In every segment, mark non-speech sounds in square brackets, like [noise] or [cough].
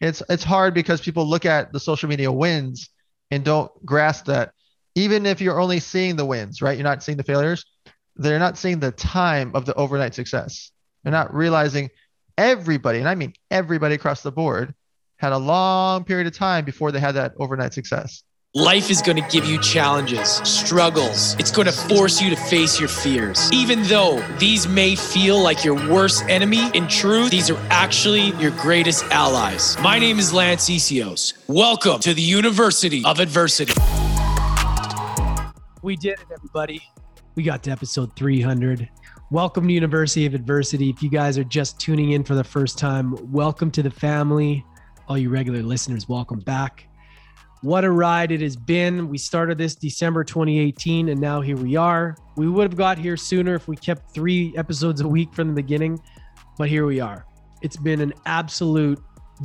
it's it's hard because people look at the social media wins and don't grasp that even if you're only seeing the wins, right? You're not seeing the failures. They're not seeing the time of the overnight success. They're not realizing everybody, and I mean everybody across the board, had a long period of time before they had that overnight success. Life is going to give you challenges, struggles. It's going to force you to face your fears. Even though these may feel like your worst enemy, in truth, these are actually your greatest allies. My name is Lance Essihos. Welcome to the University of Adversity. We did it, everybody. We got to episode 300. Welcome to University of Adversity. If you guys are just tuning in for the first time, welcome to the family. All you regular listeners, welcome back. What a ride it has been. We started this December 2018, and now here we are. We would have got here sooner if we kept three episodes a week from the beginning, but here we are. It's been an absolute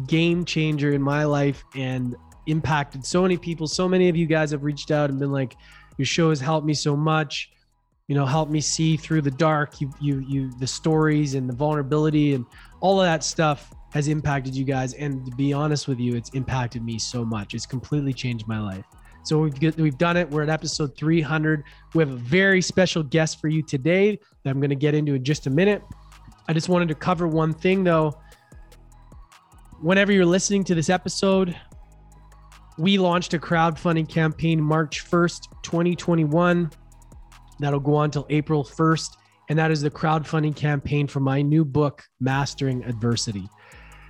game changer in my life and impacted so many people. So many of you guys have reached out and been like, your show has helped me so much. You know, helped me see through the dark. You, you, you, the stories and the vulnerability and all of that stuff has impacted you guys. And to be honest with you, it's impacted me so much. It's completely changed my life. So we've get, we've done it. We're at episode 300. We have a very special guest for you today that I'm going to get into in just a minute. I just wanted to cover one thing though. Whenever you're listening to this episode, we launched a crowdfunding campaign March 1st, 2021. That'll go on till April 1st. And that is the crowdfunding campaign for my new book, Mastering Adversity.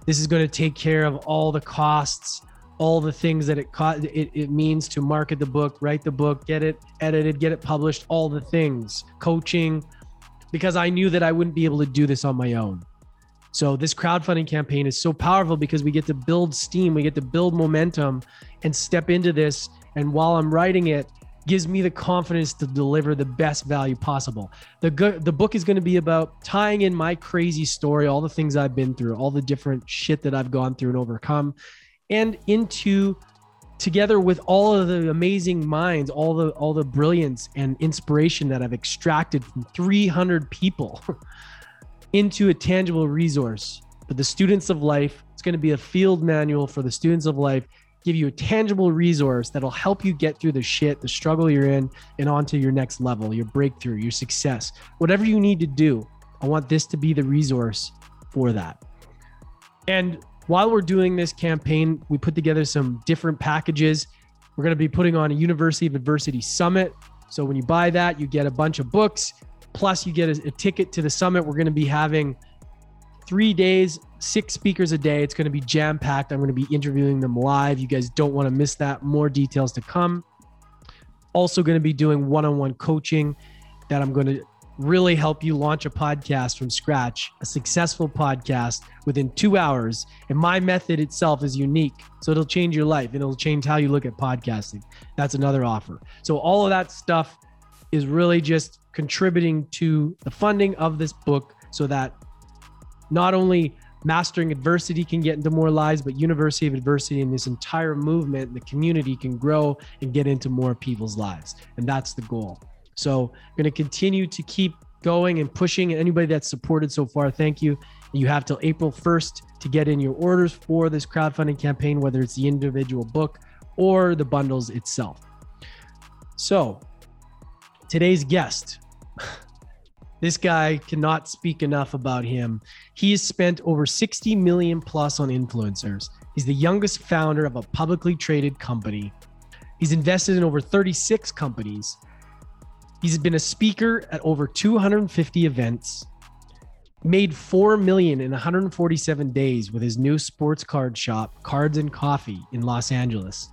This is going to take care of all the costs, all the things that it, co- it it means to market the book, write the book, get it edited, get it published, all the things, coaching, because I knew that I wouldn't be able to do this on my own. So this crowdfunding campaign is so powerful because we get to build steam, we get to build momentum and step into this and while I'm writing it, gives me the confidence to deliver the best value possible. The good the book is going to be about tying in my crazy story, all the things I've been through, all the different shit that I've gone through and overcome and into together with all of the amazing minds, all the all the brilliance and inspiration that I've extracted from 300 people [laughs] into a tangible resource for the students of life. It's going to be a field manual for the students of life give you a tangible resource that'll help you get through the shit, the struggle you're in, and onto your next level, your breakthrough, your success, whatever you need to do. I want this to be the resource for that. And while we're doing this campaign, we put together some different packages. We're going to be putting on a University of Adversity Summit. So when you buy that, you get a bunch of books, plus you get a, a ticket to the summit. We're going to be having three days, six speakers a day. It's going to be jam packed. I'm going to be interviewing them live. You guys don't want to miss that. More details to come. Also, going to be doing one on one coaching that I'm going to really help you launch a podcast from scratch, a successful podcast within two hours. And my method itself is unique. So it'll change your life and it'll change how you look at podcasting. That's another offer. So all of that stuff is really just contributing to the funding of this book so that not only mastering adversity can get into more lives, but University of Adversity and this entire movement, the community can grow and get into more people's lives. And that's the goal. So I'm going to continue to keep going and pushing. Anybody that's supported so far, thank you. You have till April 1st to get in your orders for this crowdfunding campaign, whether it's the individual book or the bundles itself. So today's guest, [laughs] this guy cannot speak enough about him. He has spent over 60 million plus on influencers. He's the youngest founder of a publicly traded company. He's invested in over 36 companies. He's been a speaker at over 250 events. Made 4 million in 147 days with his new sports card shop, Cards and Coffee in Los Angeles.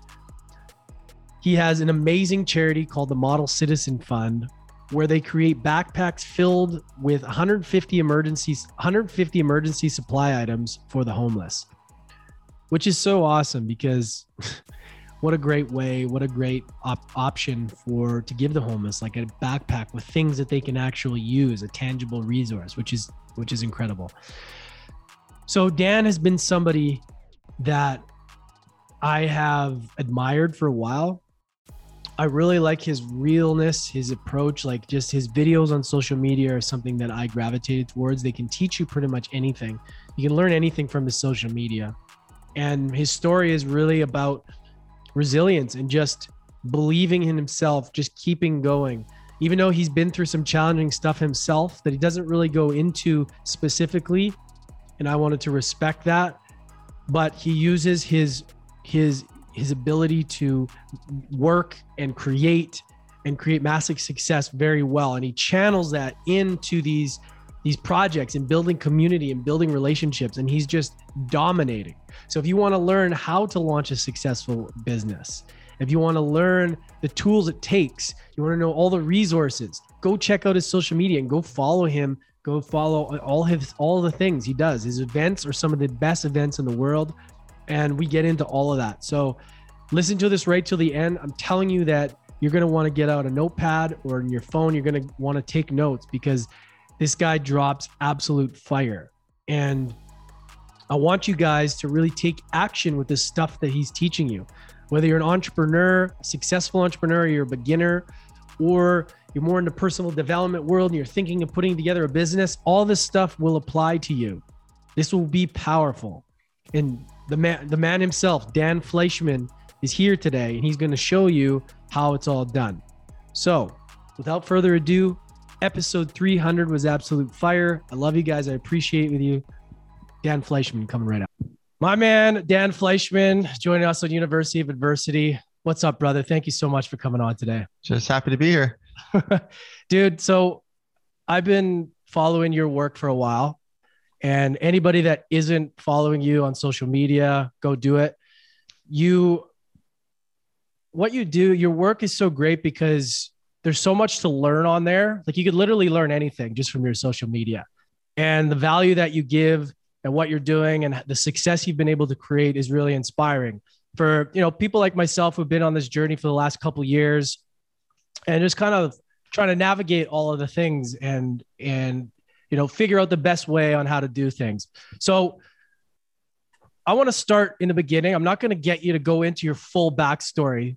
He has an amazing charity called the Model Citizen Fund, where they create backpacks filled with 150 emergencies 150 emergency supply items for the homeless which is so awesome because [laughs] what a great way what a great op- option for to give the homeless like a backpack with things that they can actually use a tangible resource which is which is incredible. So dan has been somebody that i have admired for a while I really like his realness, his approach, like just his videos on social media are something that I gravitated towards. They can teach you pretty much anything. You can learn anything from his social media. And his story is really about resilience and just believing in himself, just keeping going. Even though he's been through some challenging stuff himself that he doesn't really go into specifically, and I wanted to respect that, but he uses his his his ability to work and create and create massive success very well. And he channels that into these these projects and building community and building relationships. And he's just dominating. So if you want to learn how to launch a successful business if you want to learn the tools it takes you want to know all the resources go check out his social media and go follow him. Go follow all his all the things he does his events are some of the best events in the world and we get into all of that so listen to this right till the end i'm telling you that you're going to want to get out a notepad or in your phone you're going to want to take notes because this guy drops absolute fire. And I want you guys to really take action with the stuff that he's teaching you. Whether you're an entrepreneur, successful entrepreneur, you're a beginner, or you're more in the personal development world and you're thinking of putting together a business, all this stuff will apply to you. This will be powerful. And the man, the man himself, Dan Fleischman, is here today and he's going to show you how it's all done. So, without further ado, Episode 300 was absolute fire. I love you guys. I appreciate with you. Dan Fleischman coming right up. My man, Dan Fleischman, joining us on University of Adversity. What's up, brother? Thank you so much for coming on today. Just happy to be here. [laughs] Dude, so I've been following your work for a while. And anybody that isn't following you on social media, go do it. You, what you do, your work is so great because there's so much to learn on there. Like you could literally learn anything just from your social media. And the value that you give and what you're doing and the success you've been able to create is really inspiring for, you know, people like myself who've been on this journey for the last couple years and just kind of trying to navigate all of the things and and you know, figure out the best way on how to do things. So I want to start in the beginning. I'm not going to get you to go into your full backstory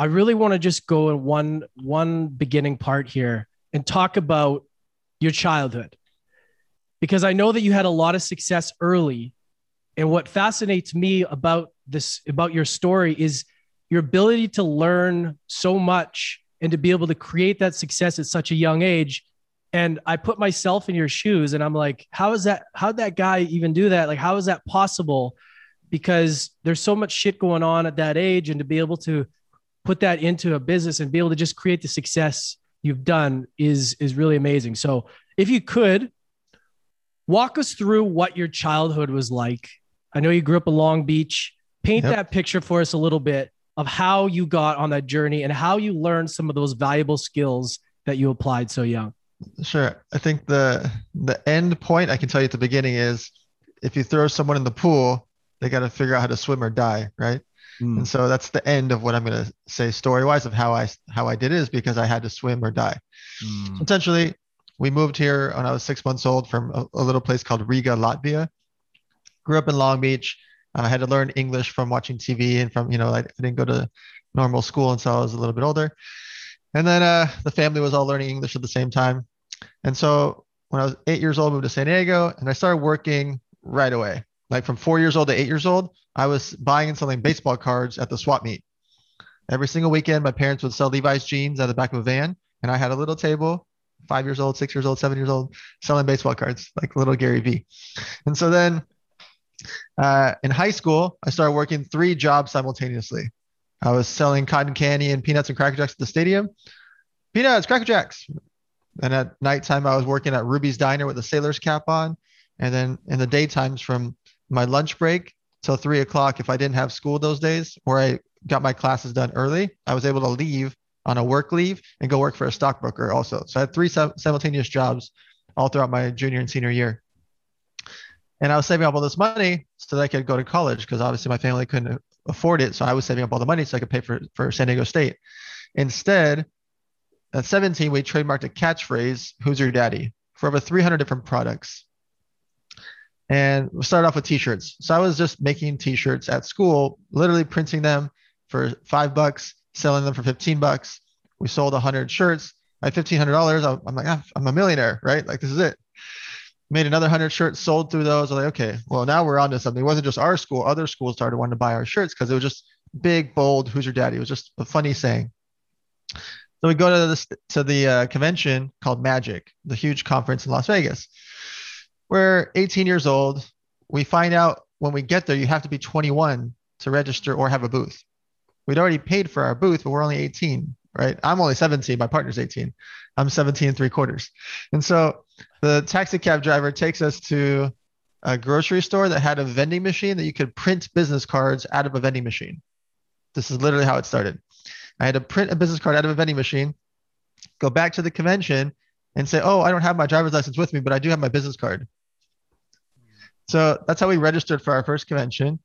I really want to just go in one one beginning part here and talk about your childhood. Because I know that you had a lot of success early. And what fascinates me about this about your story is your ability to learn so much and to be able to create that success at such a young age and i put myself in your shoes and i'm like how is that how'd that guy even do that like how is that possible because there's so much shit going on at that age and to be able to put that into a business and be able to just create the success you've done is is really amazing. So if you could walk us through what your childhood was like. I know you grew up in Long Beach. Paint yep. that picture for us a little bit of how you got on that journey and how you learned some of those valuable skills that you applied so young. Sure. I think the the end point I can tell you at the beginning is if you throw someone in the pool, they got to figure out how to swim or die, right? Mm. And so that's the end of what I'm going to say story wise of how I how I did it is because I had to swim or die. Mm. Essentially, we moved here when I was six months old from a, a little place called Riga, Latvia. Grew up in Long Beach. I had to learn English from watching TV and from you know I, I didn't go to normal school until I was a little bit older. And then uh, the family was all learning English at the same time. And so when I was eight years old, moved to San Diego, and I started working right away. Like from four years old to eight years old, I was buying and selling baseball cards at the swap meet. Every single weekend, my parents would sell Levi's jeans at the back of a van, and I had a little table, five years old, six years old, seven years old, selling baseball cards like little Gary Vee. And so then uh, in high school, I started working three jobs simultaneously. I was selling cotton candy and peanuts and cracker jacks at the stadium. Peanuts, cracker jacks. And at nighttime, I was working at Ruby's Diner with a sailor's cap on. And then in the daytimes, from my lunch break till three o'clock. If I didn't have school those days or I got my classes done early, I was able to leave on a work leave and go work for a stockbroker also. So I had three simultaneous jobs all throughout my junior and senior year. And I was saving up all this money so that I could go to college because obviously my family couldn't afford it. So I was saving up all the money so I could pay for, for San Diego State. Instead, at 17, we trademarked a catchphrase, Who's Your Daddy? for over 300 different products and we started off with t-shirts. So I was just making t-shirts at school, literally printing them for five bucks, selling them for 15 bucks. We sold 100 shirts at $1,500. I'm like, ah, I'm a millionaire, right? Like this is it. Made another hundred shirts, sold through those. I was like, okay, well now we're on to something. It wasn't just our school; other schools started wanting to buy our shirts because it was just big, bold. Who's your daddy? It was just a funny saying. So we go to this to the uh, convention called Magic, the huge conference in Las Vegas. We're 18 years old. We find out when we get there, you have to be 21 to register or have a booth. We'd already paid for our booth, but we're only 18, right? I'm only 17. My partner's 18. I'm 17 and three quarters. And so the taxi cab driver takes us to a grocery store that had a vending machine that you could print business cards out of a vending machine. This is literally how it started. I had to print a business card out of a vending machine, go back to the convention and say, Oh, I don't have my driver's license with me, but I do have my business card. So that's how we registered for our first convention.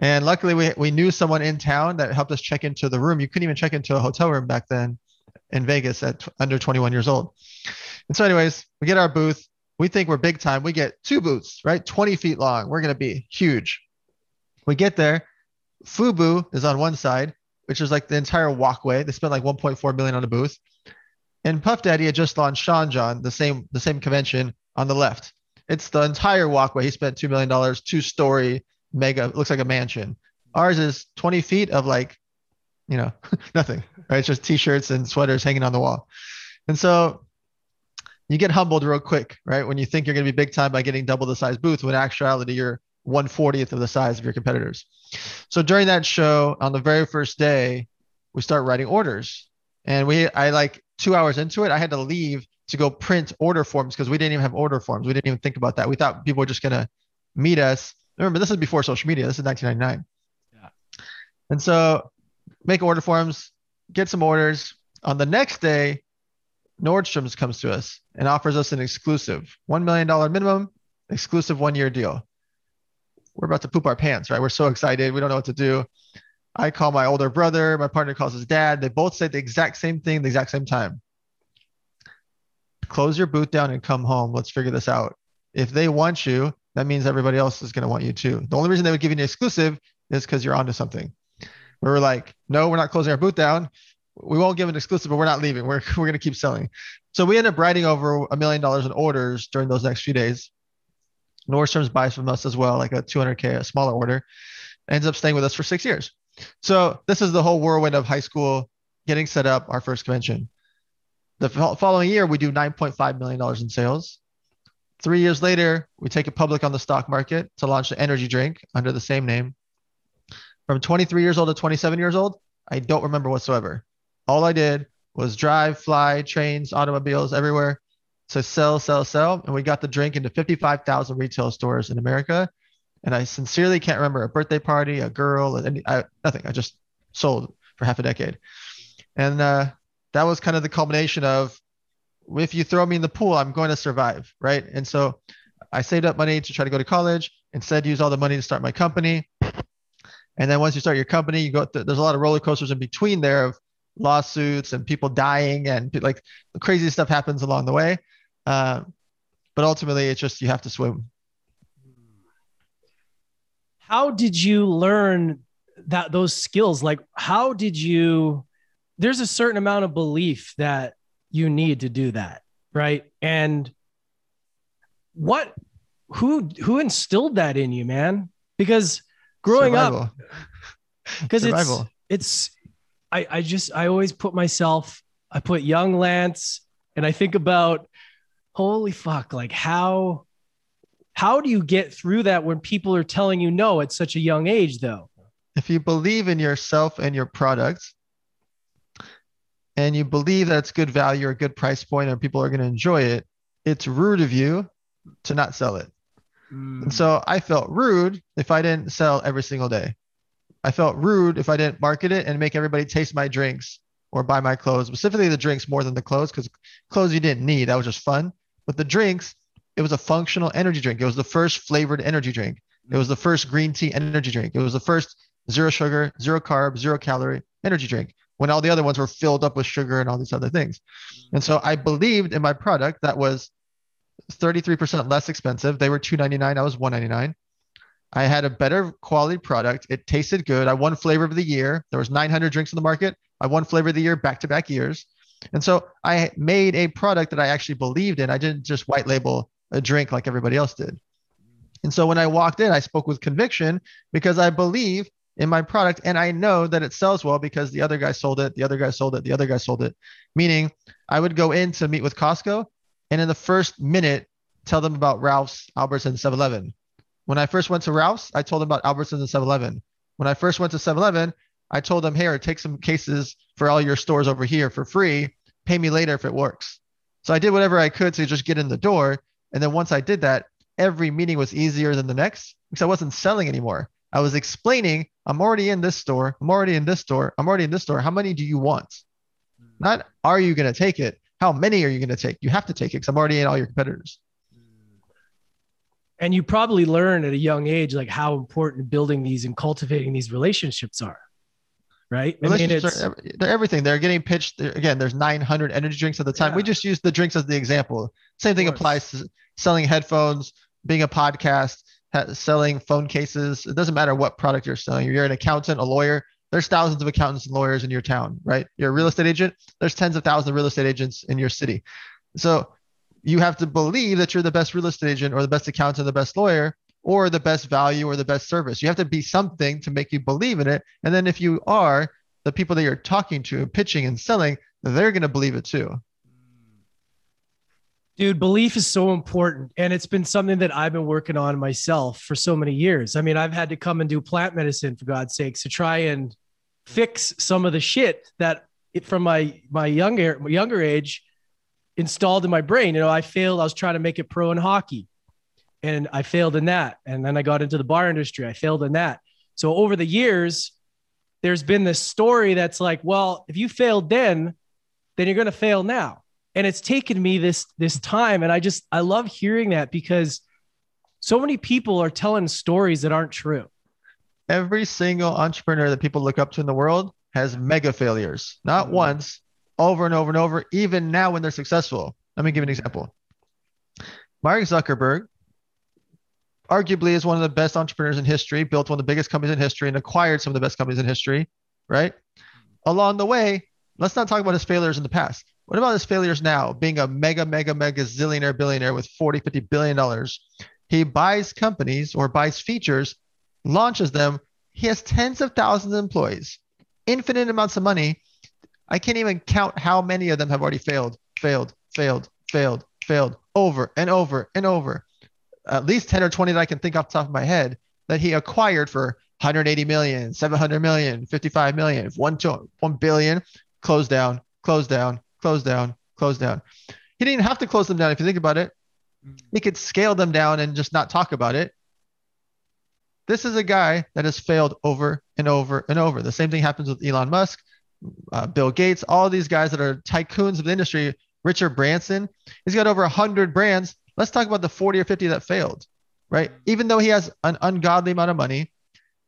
And luckily, we, we knew someone in town that helped us check into the room. You couldn't even check into a hotel room back then in Vegas at t- under 21 years old. And so, anyways, we get our booth. We think we're big time. We get two booths, right? 20 feet long. We're going to be huge. We get there. Fubu is on one side, which is like the entire walkway. They spent like 1.4 million on a booth. And Puff Daddy had just launched Sean John, the same the same convention on the left. It's the entire walkway. He spent two million dollars, two story, mega. Looks like a mansion. Ours is 20 feet of like, you know, [laughs] nothing. Right? It's just t-shirts and sweaters hanging on the wall. And so you get humbled real quick, right? When you think you're going to be big time by getting double the size booth, when actuality you're 140th of the size of your competitors. So during that show, on the very first day, we start writing orders. And we, I like two hours into it, I had to leave to go print order forms because we didn't even have order forms. We didn't even think about that. We thought people were just going to meet us. Remember, this is before social media. This is 1999. Yeah. And so make order forms, get some orders. On the next day, Nordstrom's comes to us and offers us an exclusive $1 million minimum, exclusive one year deal we're about to poop our pants, right? We're so excited. We don't know what to do. I call my older brother. My partner calls his dad. They both say the exact same thing, the exact same time. Close your booth down and come home. Let's figure this out. If they want you, that means everybody else is going to want you too. The only reason they would give you an exclusive is because you're onto something. We were like, no, we're not closing our booth down. We won't give an exclusive, but we're not leaving. We're, [laughs] we're going to keep selling. So we end up writing over a million dollars in orders during those next few days. Nordstrom's buys from us as well, like a 200K, a smaller order, ends up staying with us for six years. So this is the whole whirlwind of high school getting set up, our first convention. The following year, we do $9.5 million in sales. Three years later, we take it public on the stock market to launch the energy drink under the same name. From 23 years old to 27 years old, I don't remember whatsoever. All I did was drive, fly, trains, automobiles everywhere, to sell, sell, sell. And we got the drink into 55,000 retail stores in America. And I sincerely can't remember a birthday party, a girl, any, I, nothing. I just sold for half a decade. And uh, that was kind of the culmination of if you throw me in the pool, I'm going to survive. Right. And so I saved up money to try to go to college, instead, use all the money to start my company. And then once you start your company, you go, th- there's a lot of roller coasters in between there of lawsuits and people dying and like crazy stuff happens along the way. Uh, but ultimately, it's just you have to swim. How did you learn that those skills? Like, how did you? There's a certain amount of belief that you need to do that, right? And what, who, who instilled that in you, man? Because growing Survival. [laughs] up, because it's it's, I I just I always put myself, I put young Lance, and I think about holy fuck like how how do you get through that when people are telling you no at such a young age though? If you believe in yourself and your product and you believe that it's good value or good price point and people are going to enjoy it it's rude of you to not sell it. Mm. and so i felt rude if i didn't sell every single day. I felt rude if i didn't market it and make everybody taste my drinks or buy my clothes specifically the drinks more than the clothes because clothes you didn't need that was just fun but the drinks, it was a functional energy drink. It was the first flavored energy drink. It was the first green tea energy drink. It was the first zero sugar, zero carb, zero calorie energy drink when all the other ones were filled up with sugar and all these other things. And so I believed in my product that was 33% less expensive. They were 299, I was 199. I had a better quality product. It tasted good. I won flavor of the year. There was 900 drinks in the market. I won flavor of the year back to back years. And so I made a product that I actually believed in. I didn't just white label a drink like everybody else did. And so when I walked in, I spoke with conviction because I believe in my product and I know that it sells well because the other guy sold it, the other guy sold it, the other guy sold it. Meaning I would go in to meet with Costco and in the first minute tell them about Ralph's, Albertsons, 7-Eleven. When I first went to Ralph's, I told them about Albertsons and 7-Eleven. When I first went to 7-Eleven, I told them, here, take some cases for all your stores over here for free. Pay me later if it works. So I did whatever I could to just get in the door. And then once I did that, every meeting was easier than the next because I wasn't selling anymore. I was explaining, I'm already in this store. I'm already in this store. I'm already in this store. How many do you want? Hmm. Not are you going to take it? How many are you going to take? You have to take it because I'm already in all your competitors. Hmm. And you probably learn at a young age like how important building these and cultivating these relationships are. Right. I mean, are, they're everything. They're getting pitched. They're, again, there's 900 energy drinks at the time. Yeah. We just use the drinks as the example. Same thing applies to selling headphones, being a podcast, selling phone cases. It doesn't matter what product you're selling. You're an accountant, a lawyer. There's thousands of accountants and lawyers in your town, right? You're a real estate agent. There's tens of thousands of real estate agents in your city. So you have to believe that you're the best real estate agent or the best accountant, the best lawyer, or the best value or the best service. You have to be something to make you believe in it. And then if you are, the people that you're talking to, pitching and selling, they're going to believe it too. Dude, belief is so important. And it's been something that I've been working on myself for so many years. I mean, I've had to come and do plant medicine for God's sakes to try and fix some of the shit that it, from my my younger younger age installed in my brain. You know, I failed. I was trying to make it pro in hockey and I failed in that. And then I got into the bar industry. I failed in that. So over the years, there's been this story that's like, well, if you failed then, then you're going to fail now and it's taken me this this time and i just i love hearing that because so many people are telling stories that aren't true every single entrepreneur that people look up to in the world has mega failures not mm-hmm. once over and over and over even now when they're successful let me give an example mark zuckerberg arguably is one of the best entrepreneurs in history built one of the biggest companies in history and acquired some of the best companies in history right along the way let's not talk about his failures in the past what about his failures now? Being a mega, mega, mega zillionaire billionaire with 40, 50 billion dollars. He buys companies or buys features, launches them. He has tens of thousands of employees, infinite amounts of money. I can't even count how many of them have already failed, failed, failed, failed, failed over and over and over. At least 10 or 20 that I can think off the top of my head that he acquired for 180 million, 700 million, 55 million, 1, 1 billion, closed down, closed down, close down, close down. He didn't have to close them down if you think about it. He could scale them down and just not talk about it. This is a guy that has failed over and over and over. The same thing happens with Elon Musk, uh, Bill Gates, all these guys that are tycoons of the industry. Richard Branson, he's got over 100 brands. Let's talk about the 40 or 50 that failed, right? Even though he has an ungodly amount of money,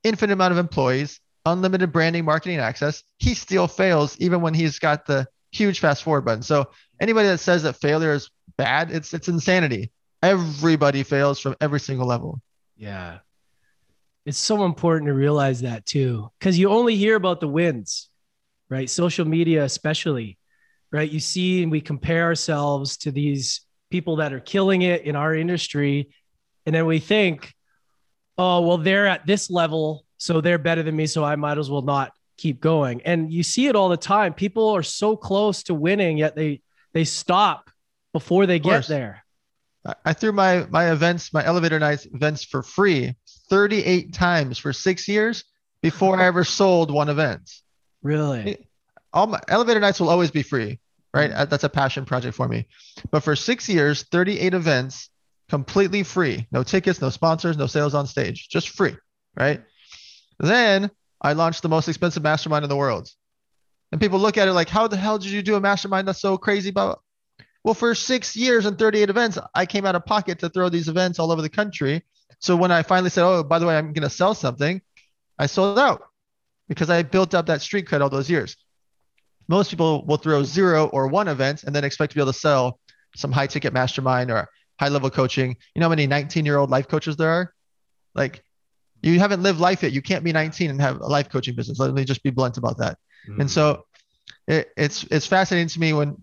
infinite amount of employees, unlimited branding, marketing access, he still fails even when he's got the huge fast forward button. So anybody that says that failure is bad, it's it's insanity. Everybody fails from every single level. Yeah. It's so important to realize that too, because you only hear about the wins, right? Social media, especially, right? You see, and we compare ourselves to these people that are killing it in our industry. And then we think, oh, well, they're at this level, so they're better than me. So I might as well not keep going. And you see it all the time. People are so close to winning, yet they they stop before they get there. I threw my my events, my elevator nights events for free 38 times for six years before I ever sold one event. Really? All my elevator nights will always be free, right? Mm-hmm. That's a passion project for me. But for six years, 38 events, completely free. No tickets, no sponsors, no sales on stage, just free, right? Then I launched the most expensive mastermind in the world. And people look at it like, how the hell did you do a mastermind that's so crazy? But well, for six years and 38 events, I came out of pocket to throw these events all over the country. So when I finally said, oh, by the way, I'm going to sell something, I sold out because I built up that street cred all those years. Most people will throw zero or one event and then expect to be able to sell some high ticket mastermind or high level coaching. You know how many 19 year old life coaches there are? Like you haven't lived life yet. You can't be 19 and have a life coaching business. Let me just be blunt about that. Mm-hmm. And so it, it's it's fascinating to me when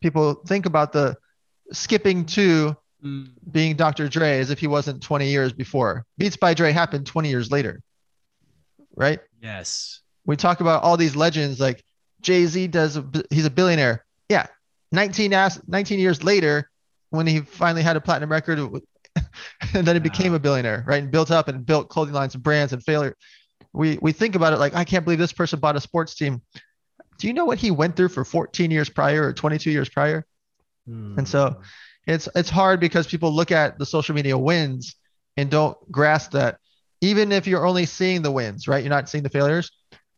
people think about the skipping to mm. being Dr. Dre as if he wasn't 20 years before. Beats by Dre happened 20 years later. Right? Yes. We talk about all these legends like Jay-Z does a, he's a billionaire. Yeah. 19 19 years later when he finally had a platinum record [laughs] and then he became a billionaire, right? And built up and built clothing lines and brands and failure. We we think about it like I can't believe this person bought a sports team. Do you know what he went through for 14 years prior or 22 years prior? Mm. And so it's it's hard because people look at the social media wins and don't grasp that even if you're only seeing the wins, right? You're not seeing the failures.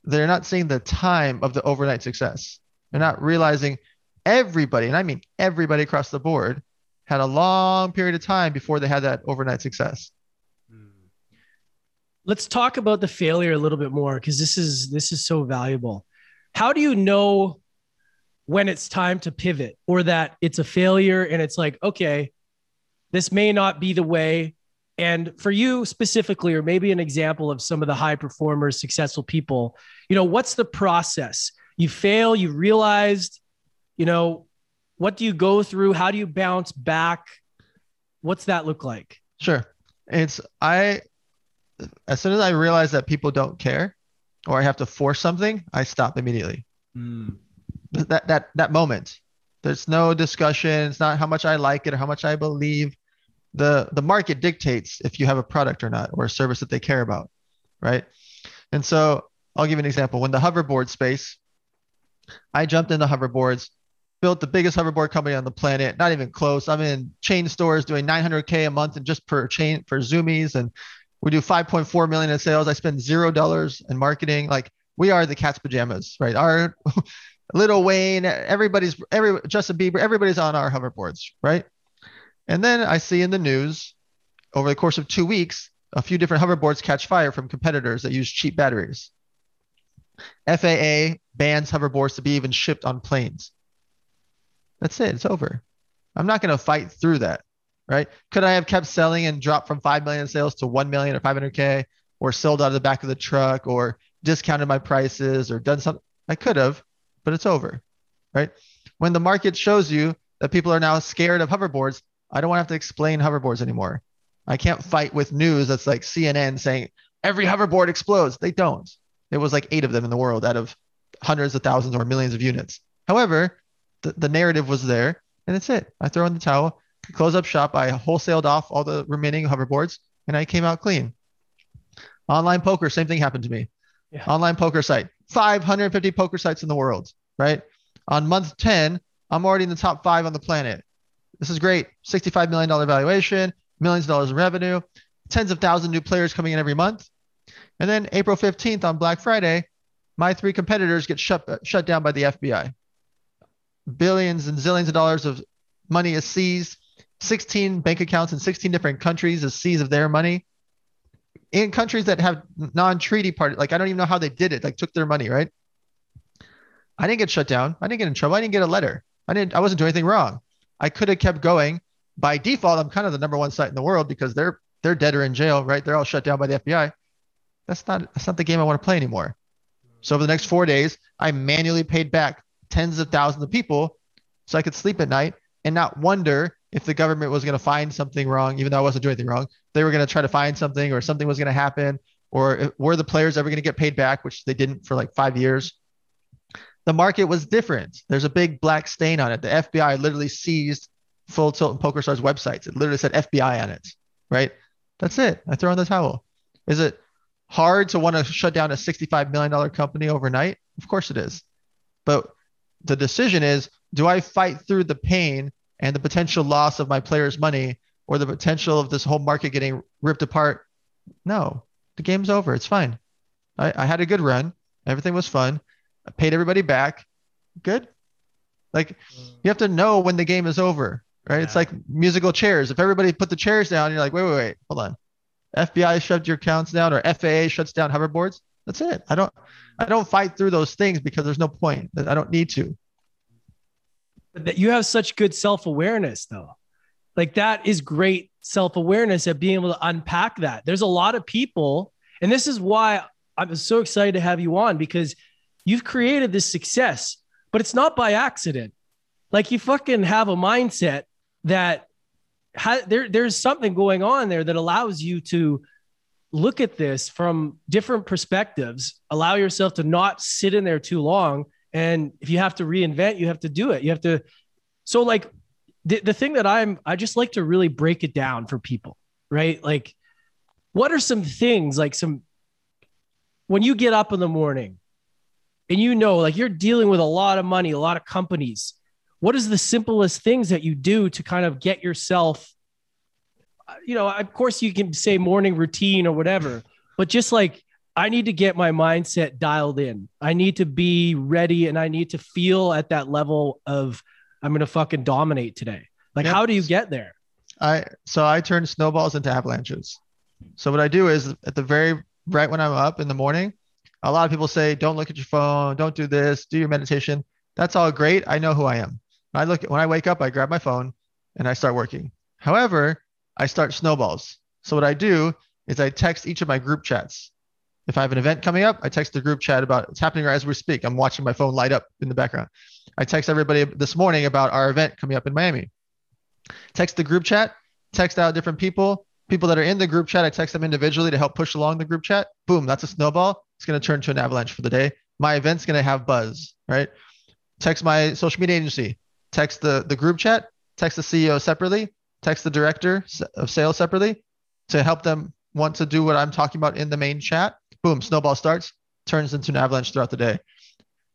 They're not seeing the time of the overnight success. They're not realizing everybody, and I mean everybody across the board, had a long period of time before they had that overnight success. Hmm. Let's talk about the failure a little bit more because this is this is so valuable. How do you know when it's time to pivot or that it's a failure and it's like, okay, this may not be the way. And for you specifically, or maybe an example of some of the high performers, successful people, you know, what's the process? You fail, you realized, you know, what do you go through? How do you bounce back? What's that look like? Sure. It's, I, as soon as I realize that people don't care or I have to force something, I stop immediately. Mm that that that moment. There's no discussion. It's not how much I like it or how much I believe. The the market dictates if you have a product or not or a service that they care about, right? And so I'll give you an example. When the hoverboard space, I jumped into hoverboards, built the biggest hoverboard company on the planet. Not even close. I'm in chain stores doing 900k a month and just per chain for zoomies and we do 5.4 million in sales. I spend zero dollars in marketing. Like we are the cat's pajamas, right? Our [laughs] Lil Wayne, everybody's every Justin Bieber, everybody's on our hoverboards, right? And then I see in the news over the course of two weeks, a few different hoverboards catch fire from competitors that use cheap batteries. FAA bans hoverboards to be even shipped on planes. That's it. It's over. I'm not going to fight through that, right? Could I have kept selling and dropped from 5 million sales to 1 million or 500K or sold out of the back of the truck or discounted my prices or done something? I could have, but it's over, right? When the market shows you that people are now scared of hoverboards, I don't want to have to explain hoverboards anymore. I can't fight with news that's like CNN saying every hoverboard explodes. They don't. It was like eight of them in the world out of hundreds of thousands or millions of units. However, the, the narrative was there and that's it. I throw in the towel, close up shop. I wholesaled off all the remaining hoverboards and I came out clean. Online poker, same thing happened to me. Yeah. Online poker site, 550 poker sites in the world, right? On month 10, I'm already in the top five on the planet. This is great. $65 million valuation, millions of dollars in revenue, tens of thousands of new players coming in every month. And then April 15th on Black Friday, my three competitors get shut, uh, shut down by the FBI. Billions and zillions of dollars of money is seized. 16 bank accounts in 16 different countries is seized of their money in countries that have non-treaty party, like I don't even know how they did it. Like took their money, right? I didn't get shut down. I didn't get in trouble. I didn't get a letter. I didn't. I wasn't doing anything wrong. I could have kept going. By default, I'm kind of the number one site in the world because they're they're dead or in jail, right? They're all shut down by the FBI. That's not that's not the game I want to play anymore. So over the next four days, I manually paid back tens of thousands of people so I could sleep at night and not wonder if the government was going to find something wrong, even though I wasn't doing anything wrong they were going to try to find something or something was going to happen or were the players ever going to get paid back, which they didn't for like five years. The market was different. There's a big black stain on it. The FBI literally seized Full Tilt and Poker Stars websites. It literally said FBI on it, right? That's it. I throw in the towel. Is it hard to want to shut down a $65 million company overnight? Of course it is. But the decision is do I fight through the pain and the potential loss of my players' money or the potential of this whole market getting ripped apart. No, the game's over. It's fine. I, I had a good run. Everything was fun. I paid everybody back. Good. Like you have to know when the game is over, right? Yeah. It's like musical chairs. If everybody put the chairs down, you're like, wait, wait, wait, hold on. FBI shuts your accounts down or FAA shuts down hoverboards. That's it. I don't I don't fight through those things because there's no point. I don't need to. But you have such good self-awareness though. Like that is great self awareness at being able to unpack that. There's a lot of people, and this is why I'm so excited to have you on because you've created this success, but it's not by accident. Like you fucking have a mindset that ha- there there's something going on there that allows you to look at this from different perspectives, allow yourself to not sit in there too long. And if you have to reinvent, you have to do it. You have to. So, like, the, the thing that I'm, I just like to really break it down for people, right? Like, what are some things, like, some, when you get up in the morning and you know, like, you're dealing with a lot of money, a lot of companies, what is the simplest things that you do to kind of get yourself uh, you know of course you can say morning routine or whatever but just like i need to get my mindset dialed in. I need to be ready and i need to feel at that level of i'm gonna fucking dominate today. Like yep. how do you get there? I so i turn snowballs into avalanches. So what i do is at the very right when i'm up in the morning a lot of people say don't look at your phone don't do this do your meditation that's all great i know who i am I look when I wake up, I grab my phone and I start working. However, I start snowballs. So what I do is I text each of my group chats. If I have an event coming up, I text the group chat about it's happening right as we speak. I'm watching my phone light up in the background. I text everybody this morning about our event coming up in Miami. Text the group chat, text out different people, people that are in the group chat. I text them individually to help push along the group chat. Boom, that's a snowball. It's going to turn to an avalanche for the day. My event's going to have buzz, right? Text my social media agency text the, the group chat, text the CEO separately, text the director of sales separately to help them want to do what I'm talking about in the main chat. Boom, snowball starts, turns into an avalanche throughout the day.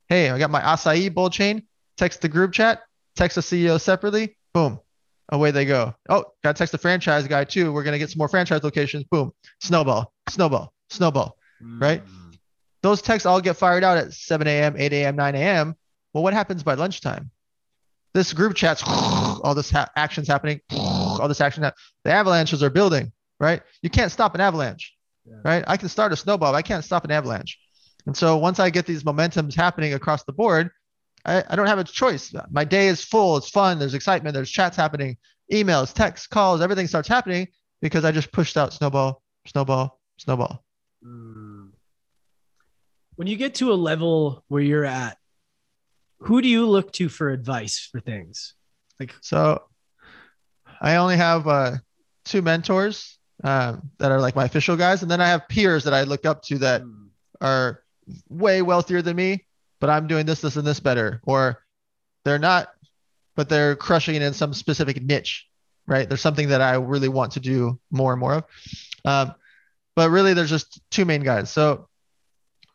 Hey, I got my acai bowl chain, text the group chat, text the CEO separately, boom, away they go. Oh, got to text the franchise guy too. We're going to get some more franchise locations. Boom, snowball, snowball, snowball, mm. right? Those texts all get fired out at 7 a.m., 8 a.m., 9 a.m. Well, what happens by lunchtime? this group chat's [sighs] all this ha- actions happening, [sighs] all this action. Ha- the avalanches are building, right? You can't stop an avalanche, yeah. right? I can start a snowball, I can't stop an avalanche. And so once I get these momentums happening across the board, I, I don't have a choice. My day is full. It's fun. There's excitement. There's chats happening, emails, texts, calls. Everything starts happening because I just pushed out snowball, snowball, snowball. Hmm. When you get to a level where you're at who do you look to for advice for things? Like so, I only have uh, two mentors um, that are like my official guys, and then I have peers that I look up to that mm. are way wealthier than me, but I'm doing this, this, and this better, or they're not, but they're crushing it in some specific niche, right? There's something that I really want to do more and more of. Um, but really, there's just two main guys. So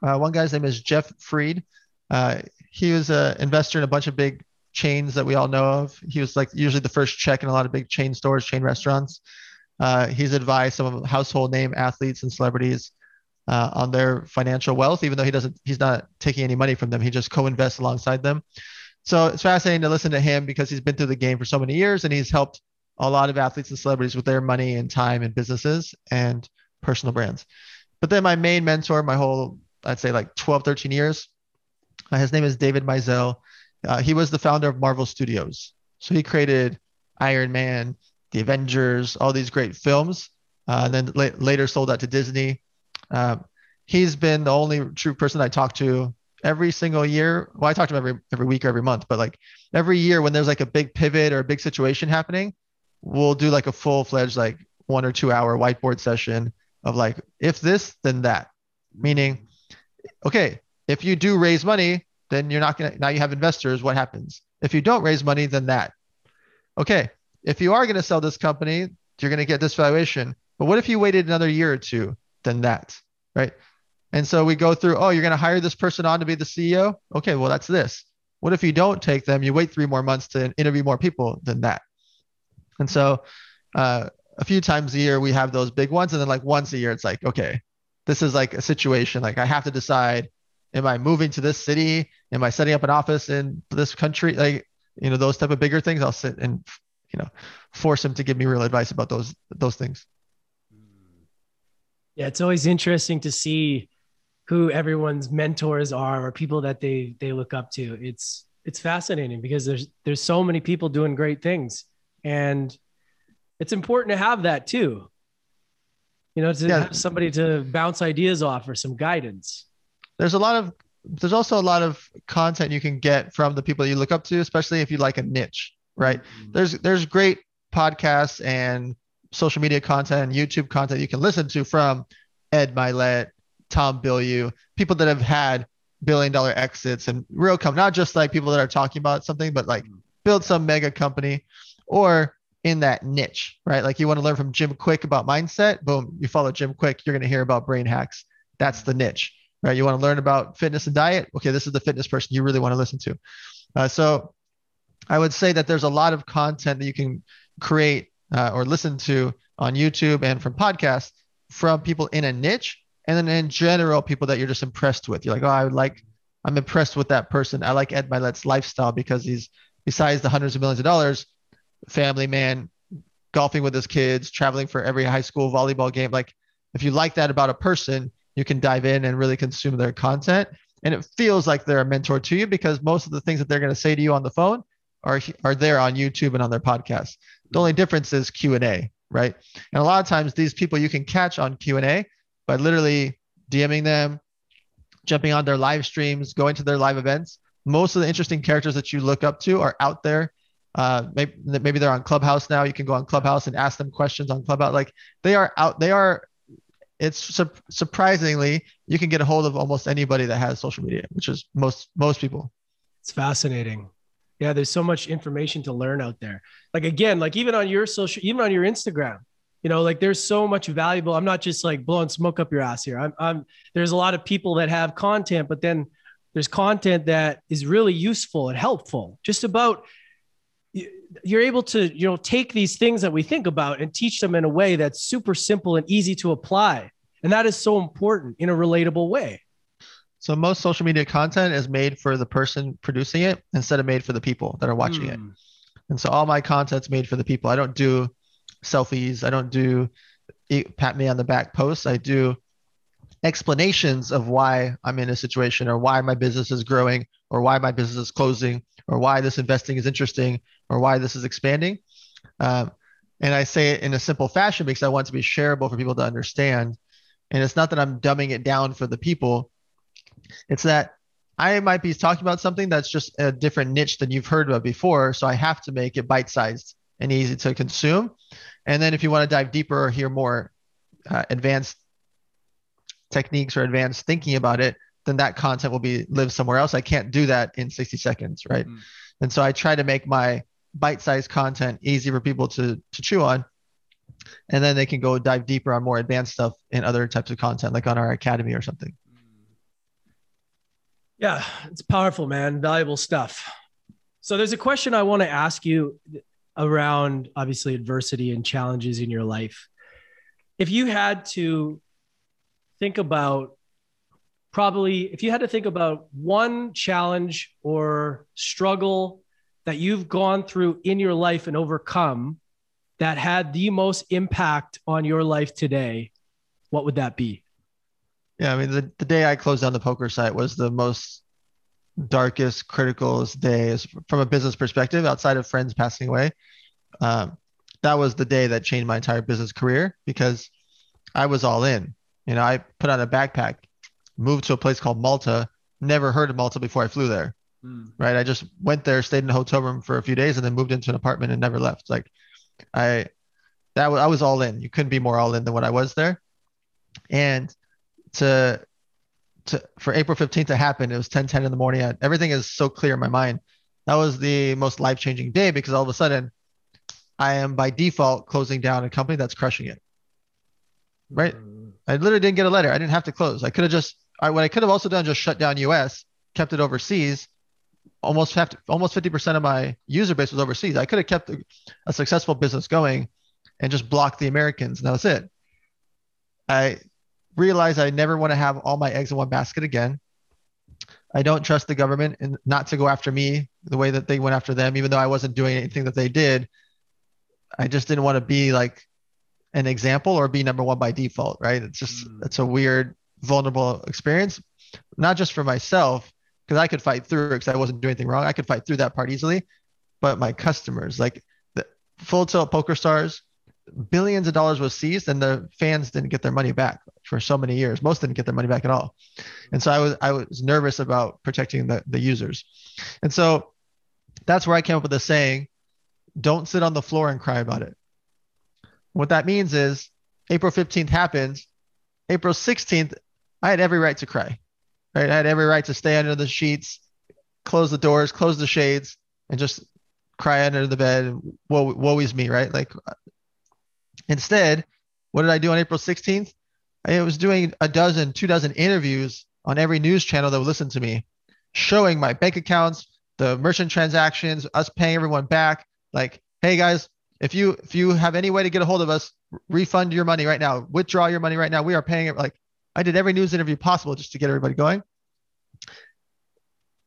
uh, one guy's name is Jeff Fried. Uh, he was an investor in a bunch of big chains that we all know of. He was like usually the first check in a lot of big chain stores, chain restaurants. Uh, he's advised some household name athletes and celebrities uh, on their financial wealth, even though he doesn't, he's not taking any money from them. He just co-invests alongside them. So it's fascinating to listen to him because he's been through the game for so many years and he's helped a lot of athletes and celebrities with their money and time and businesses and personal brands. But then my main mentor, my whole, I'd say like 12, 13 years, uh, his name is David Maisel. Uh, he was the founder of Marvel Studios. So he created Iron Man, The Avengers, all these great films, uh, and then la- later sold that to Disney. Um, he's been the only true person I talk to every single year. Well, I talk to him every every week or every month, but like every year when there's like a big pivot or a big situation happening, we'll do like a full fledged like one or two hour whiteboard session of like if this then that, meaning okay if you do raise money, then you're not going to, now you have investors. What happens? If you don't raise money, then that. Okay. If you are going to sell this company, you're going to get this valuation. But what if you waited another year or two? Then that, right? And so we go through, oh, you're going to hire this person on to be the CEO? Okay, well, that's this. What if you don't take them? You wait three more months to interview more people than that. And so uh, a few times a year, we have those big ones. And then, like, once a year, it's like, okay, this is like a situation. Like, I have to decide am I moving to this city? Am I setting up an office in this country? Like, you know, those type of bigger things. I'll sit and, you know, force him to give me real advice about those those things. Mm. Yeah, it's always interesting to see who everyone's mentors are or people that they they look up to. It's it's fascinating because there's there's so many people doing great things, and it's important to have that too. You know, to yeah. have somebody to bounce ideas off or some guidance there's a lot of there's also a lot of content you can get from the people you look up to, especially if you like a niche, right? Mm-hmm. There's there's great podcasts and social media content and YouTube content you can listen to from Ed Mylett, Tom Bilyeu, people that have had billion dollar exits and real come, not just like people that are talking about something, but like build some mega company or in that niche, right? Like you want to learn from Jim Kwik about mindset, boom, you follow Jim Kwik, you're going to hear about brain hacks. That's the niche, right? You want to learn about fitness and diet. Okay, this is the fitness person you really want to listen to. Uh, so I would say that there's a lot of content that you can create uh, or listen to on YouTube and from podcasts from people in a niche. And then in general, people that you're just impressed with. You're like, oh, I would like, I'm impressed with that person. I like Ed Mylett's lifestyle because he's, besides the hundreds of millions of dollars, family man, golfing with his kids, traveling for every high school volleyball game. Like, if you like that about a person, you can dive in and really consume their content. And it feels like they're a mentor to you because most of the things that they're going to say to you on the phone are, are there on YouTube and on their podcast. The only difference is Q&A, right? And a lot of times these people you can catch on Q&A by literally DMing them, jumping on their live streams, going to their live events. Most of the interesting characters that you look up to are out there uh, maybe, maybe they're on Clubhouse now. You can go on Clubhouse and ask them questions on Clubhouse. Like they are out, they are. It's su- surprisingly you can get a hold of almost anybody that has social media, which is most most people. It's fascinating. Yeah, there's so much information to learn out there. Like again, like even on your social, even on your Instagram, you know, like there's so much valuable. I'm not just like blowing smoke up your ass here. I'm, I'm there's a lot of people that have content, but then there's content that is really useful and helpful. Just about you're able to you know take these things that we think about and teach them in a way that's super simple and easy to apply. And that is so important in a relatable way. So most social media content is made for the person producing it instead of made for the people that are watching mm. it. Hmm. and so all my content's made for the people. I don't do selfies. I don't do pat me on the back posts. I do explanations of why i'm in a situation or why my business is growing or why my business is closing or why this investing is interesting or why this is expanding. Um, and I say it in a simple fashion because I want to be shareable for people to understand. And it's not that I'm dumbing it down for the people, it's that I might be talking about something that's just a different niche than you've heard about before. So I have to make it bite sized and easy to consume. And then if you want to dive deeper or hear more uh, advanced techniques or advanced thinking about it, then that content will be live somewhere else. I can't do that in 60 seconds, right? Mm. And so I try to make my bite-sized content easy for people to to chew on. And then they can go dive deeper on more advanced stuff in other types of content, like on our academy or something. Yeah, it's powerful, man. Valuable stuff. So there's a question I want to ask you around obviously adversity and challenges in your life. If you had to think about probably if you had to think about one challenge or struggle that you've gone through in your life and overcome that had the most impact on your life today, what would that be? Yeah, I mean, the, the day I closed down the poker site was the most darkest, criticalest day from a business perspective, outside of friends passing away. Um, that was the day that changed my entire business career because I was all in. You know, I put on a backpack moved to a place called Malta. Never heard of Malta before I flew there. Mm. Right. I just went there, stayed in a hotel room for a few days, and then moved into an apartment and never left. Like, I that was I was all in. You couldn't be more all in than what I was there. And to to for April 15th to happen, it was 10 10 in the morning. I, everything is so clear in my mind. That was the most life changing day because all of a sudden I am by default closing down a company that's crushing it. Right. Mm. I literally didn't get a letter. I didn't have to close. I could have just I, what I could have also done just shut down US, kept it overseas. Almost have to, almost 50% of my user base was overseas. I could have kept a, successful business going and just blocked the Americans, and that was it. I realized I never want to have all my eggs in one basket again. I don't trust the government and not to go after me the way that they went after them, even though I wasn't doing anything that they did. I just didn't want to be like an example or be number one by default, right? It's just mm. it's a weird vulnerable experience, not just for myself, because I could fight through it because I wasn't doing anything wrong. I could fight through that part easily, but my customers, like the Full Tilt Poker Stars, billions of dollars was seized, and the fans didn't get their money back for so many years. Most didn't get their money back at all, and so I was I was nervous about protecting the the users, and so that's where I came up with the saying. don't sit on the floor and cry about it. What that means is April 15th happens. April 16th, I had every right to cry. Right? I had every right to stay under the sheets, close the doors, close the shades, and just cry under the bed. Woe, woe is me, right? Like instead, what did I do on April 16th? I was doing a dozen, two dozen interviews on every news channel that would listen to me, showing my bank accounts, the merchant transactions, us paying everyone back. Like, hey guys, if you if you have any way to get a hold of us, refund your money right now, withdraw your money right now. We are paying it. Like, I did every news interview possible just to get everybody going.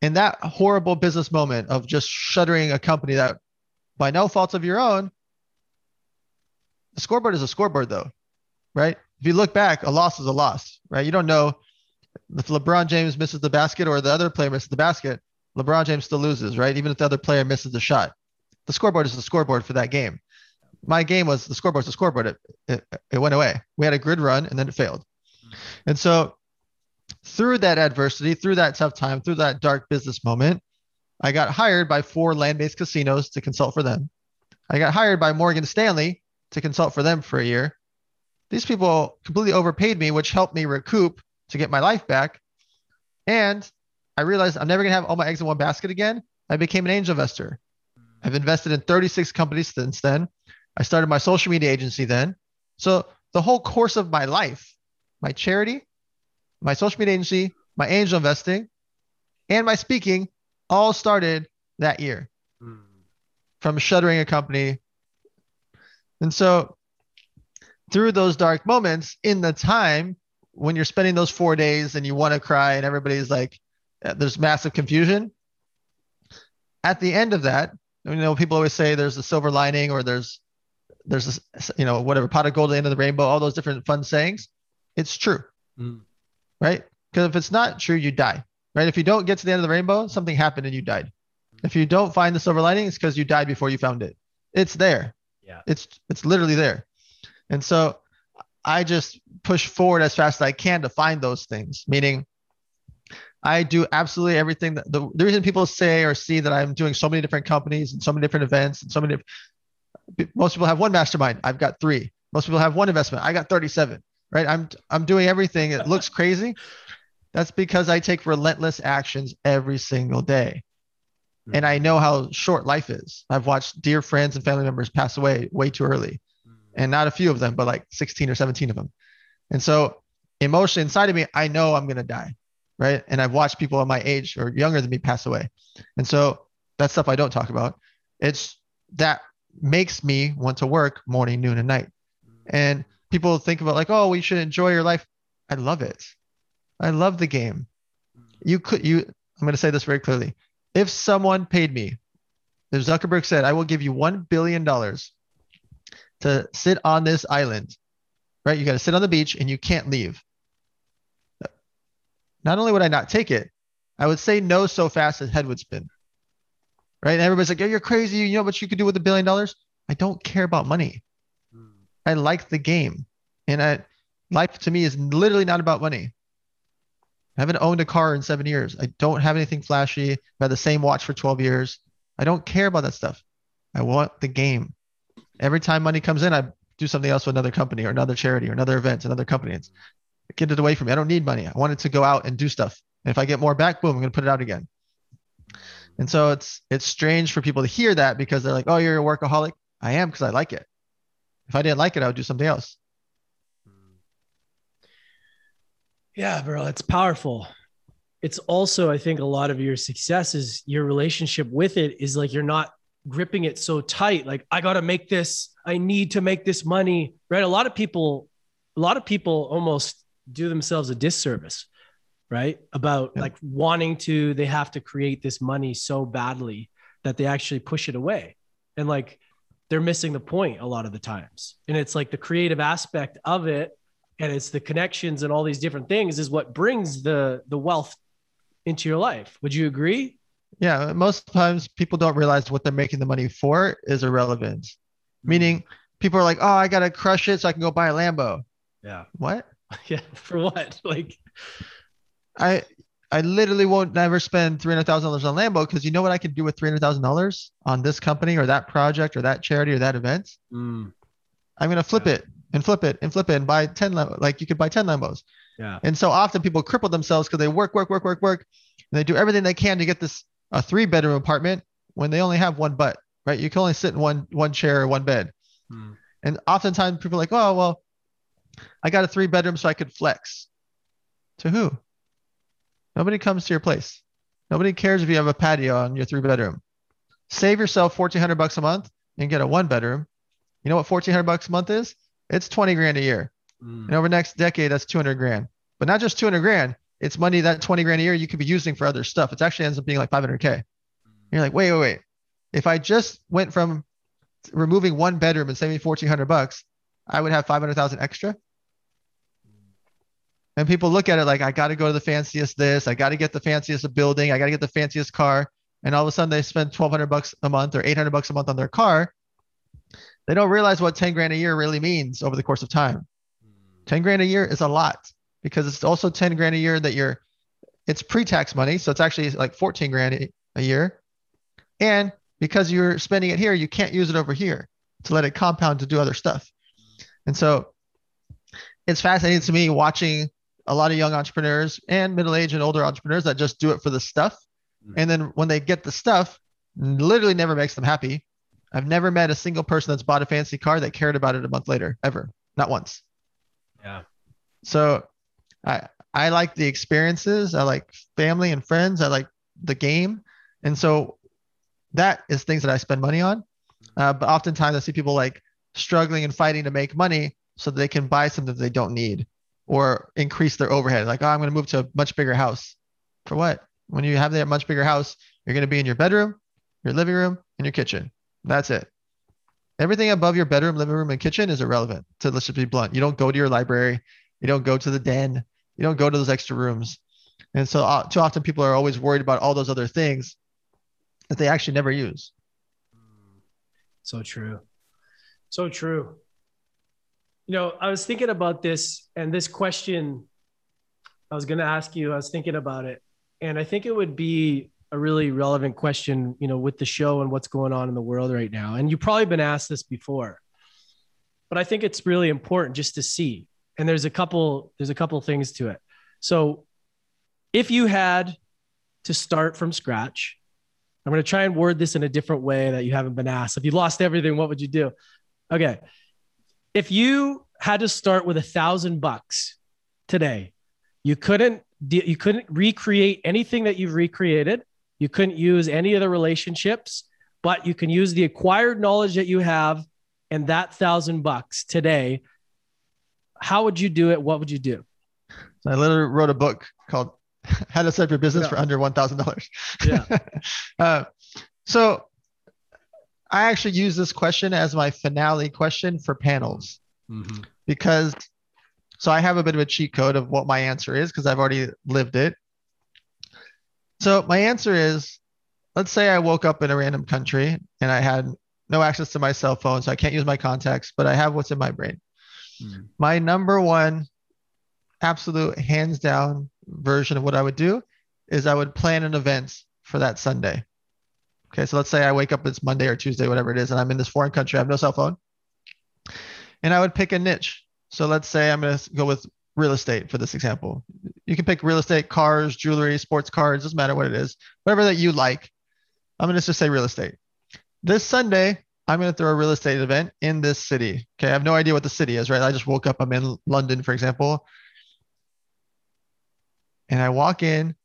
In that horrible business moment of just shuttering a company that, by no fault of your own, the scoreboard is a scoreboard though, right? If you look back, a loss is a loss, right? You don't know if LeBron James misses the basket or the other player misses the basket, LeBron James still loses, right? Even if the other player misses the shot. The scoreboard is the scoreboard for that game. My game was the scoreboard's the scoreboard. It, it, it went away. We had a grid run and then it failed. And so through that adversity, through that tough time, through that dark business moment, I got hired by four land-based casinos to consult for them. I got hired by Morgan Stanley to consult for them for a year. These people completely overpaid me, which helped me recoup to get my life back. And I realized I'm never going to have all my eggs in one basket again. I became an angel investor. I've invested in 36 companies since then. I started my social media agency then. So the whole course of my life, my charity, my social media agency, my angel investing, and my speaking all started that year mm. from shuttering a company. And so through those dark moments in the time when you're spending those four days and you want to cry and everybody's like, uh, there's massive confusion. At the end of that, you know, people always say there's a silver lining or there's, there's, a, you know, whatever pot of gold at the end of the rainbow, all those different fun sayings. It's true, mm. right? Because if it's not true, you die, right? If you don't get to the end of the rainbow, something happened and you died. If you don't find the silver lining, it's because you died before you found it. It's there. Yeah. It's it's literally there. And so I just push forward as fast as I can to find those things, meaning I do absolutely everything that the, the reason people say or see that I'm doing so many different companies and so many different events and so many most people have one mastermind. I've got three. Most people have one investment. I got 37, right? I'm I'm doing everything. It looks crazy. That's because I take relentless actions every single day. And I know how short life is. I've watched dear friends and family members pass away way too early and not a few of them, but like 16 or 17 of them. And so emotionally inside of me, I know I'm going to die. Right. And I've watched people of my age or younger than me pass away. And so that's stuff I don't talk about. It's that makes me want to work morning, noon, and night. And people think about like, oh, we should enjoy your life. I love it. I love the game. Mm. You could, you, I'm going to say this very clearly. If someone paid me, if Zuckerberg said, I will give you $1 billion to sit on this island, right? You got to sit on the beach and you can't leave. Not only would I not take it, I would say no so fast his head would spin. Right? And everybody's like, oh, you're crazy. You know what you could do with a billion dollars? I don't care about money. I like the game. And I, life to me is literally not about money. I haven't owned a car in seven years. I don't have anything flashy. I've had the same watch for 12 years. I don't care about that stuff. I want the game every time money comes in, I do something else with another company or another charity or another event, another company. It's get it away from me. I don't need money. I want it to go out and do stuff. And if I get more back, boom, I'm going to put it out again. And so it's it's strange for people to hear that because they're like, "Oh, you're a workaholic." I am because I like it. If I didn't like it, I would do something else. Yeah, bro, it's powerful. It's also, I think, a lot of your success is your relationship with it is like you're not gripping it so tight like i got to make this i need to make this money right a lot of people a lot of people almost do themselves a disservice right about yeah. like wanting to they have to create this money so badly that they actually push it away and like they're missing the point a lot of the times and it's like the creative aspect of it and it's the connections and all these different things is what brings the the wealth into your life would you agree yeah, most times people don't realize what they're making the money for is irrelevant. Mm-hmm. Meaning people are like, oh, I gotta crush it so I can go buy a Lambo. Yeah. What? [laughs] Yeah. For what? Like I I literally won't never spend three hundred thousand dollars on Lambo because you know what I could do with three hundred thousand dollars on this company or that project or that charity or that event. Mm, I'm gonna flip Yeah. it and flip it and flip it and buy ten Lam- like you could buy ten Lambos. yeah. And so often people cripple themselves because they work, work, work, work, work, and they do everything they can to get this a three bedroom apartment when they only have one butt, right? You can only sit in one one chair or one bed. Mm, And oftentimes people are like, oh well, I got a three bedroom so I could flex. To who? Nobody comes to your place. Nobody cares if you have a patio on your three bedroom. Save yourself fourteen hundred bucks a month and get a one bedroom. You know what fourteen hundred bucks a month is? It's twenty grand a year. mm. And over the next decade, that's 200 grand. But not just 200 grand, it's money that 20 grand a year you could be using for other stuff. It actually ends up being like 500K. You're like, wait, wait, wait. If I just went from removing one bedroom and saving 1400 bucks, I would have 500,000 extra. And people look at it like, I got to go to the fanciest this, I got to get the fanciest building, I got to get the fanciest car. And all of a sudden they spend 1200 bucks a month or 800 bucks a month on their car. They don't realize what 10 grand a year really means over the course of time. 10 grand a year is a lot because it's also 10 grand a year that you're it's pre-tax money so it's actually like 14 grand a- a year and because you're spending it here you can't use it over here to let it compound to do other stuff and so it's fascinating to me watching a lot of young entrepreneurs and middle-aged and older entrepreneurs that just do it for the stuff and then when they get the stuff literally never makes them happy i've never met a single person that's bought a fancy car that cared about it a month later ever not once Yeah. so I I like the experiences. I like family and friends. I like the game, and so that is things that I spend money on. Uh, but oftentimes I see people like struggling and fighting to make money so that they can buy something that they don't need or increase their overhead. Like, oh, I'm going to move to a much bigger house. For what? When you have that much bigger house, you're going to be in your bedroom, your living room, and your kitchen. That's it. Everything above your bedroom, living room, and kitchen is irrelevant. To let's just be blunt. You don't go to your library. You don't go to the den. You don't go to those extra rooms. And so uh, too often people are always worried about all those other things that they actually never use. So true. So true. You know, I was thinking about this and this question I was going to ask you, I was thinking about it. And I think it would be a really relevant question, you know, with the show and what's going on in the world right now. And you've probably been asked this before. But I think it's really important just to see. And there's a couple there's a couple things to it. So, if you had to start from scratch, I'm going to try and word this in a different way that you haven't been asked. If you lost everything, what would you do? Okay. If you had to start with a thousand bucks today, you couldn't you couldn't recreate anything that you've recreated. You couldn't use any of the relationships, but you can use the acquired knowledge that you have and that thousand bucks today. How would you do it? What would you do? So I literally wrote a book called [laughs] How to Set Up Your Business Yeah. for Under One Thousand Dollars. Yeah. [laughs] uh, so I actually use this question as my finale question for panels because so I have a bit of a cheat code of what my answer is because I've already lived it. So my answer is let's say I woke up in a random country and I had no access to my cell phone, so I can't use my contacts, but I have what's in my brain. Mhm. My number one absolute hands down version of what I would do is I would plan an event for that Sunday. Okay, so let's say I wake up, it's Monday or Tuesday, whatever it is, and I'm in this foreign country, I have no cell phone. And I would pick a niche. So let's say I'm going to go with real estate for this example. You can pick real estate, cars, jewelry, sports cards, doesn't matter what it is, whatever that you like. I'm going to just say real estate. This Sunday, I'm going to throw a real estate event in this city. Okay, I have no idea what the city is, right? I just woke up, I'm in London, for example. And I walk in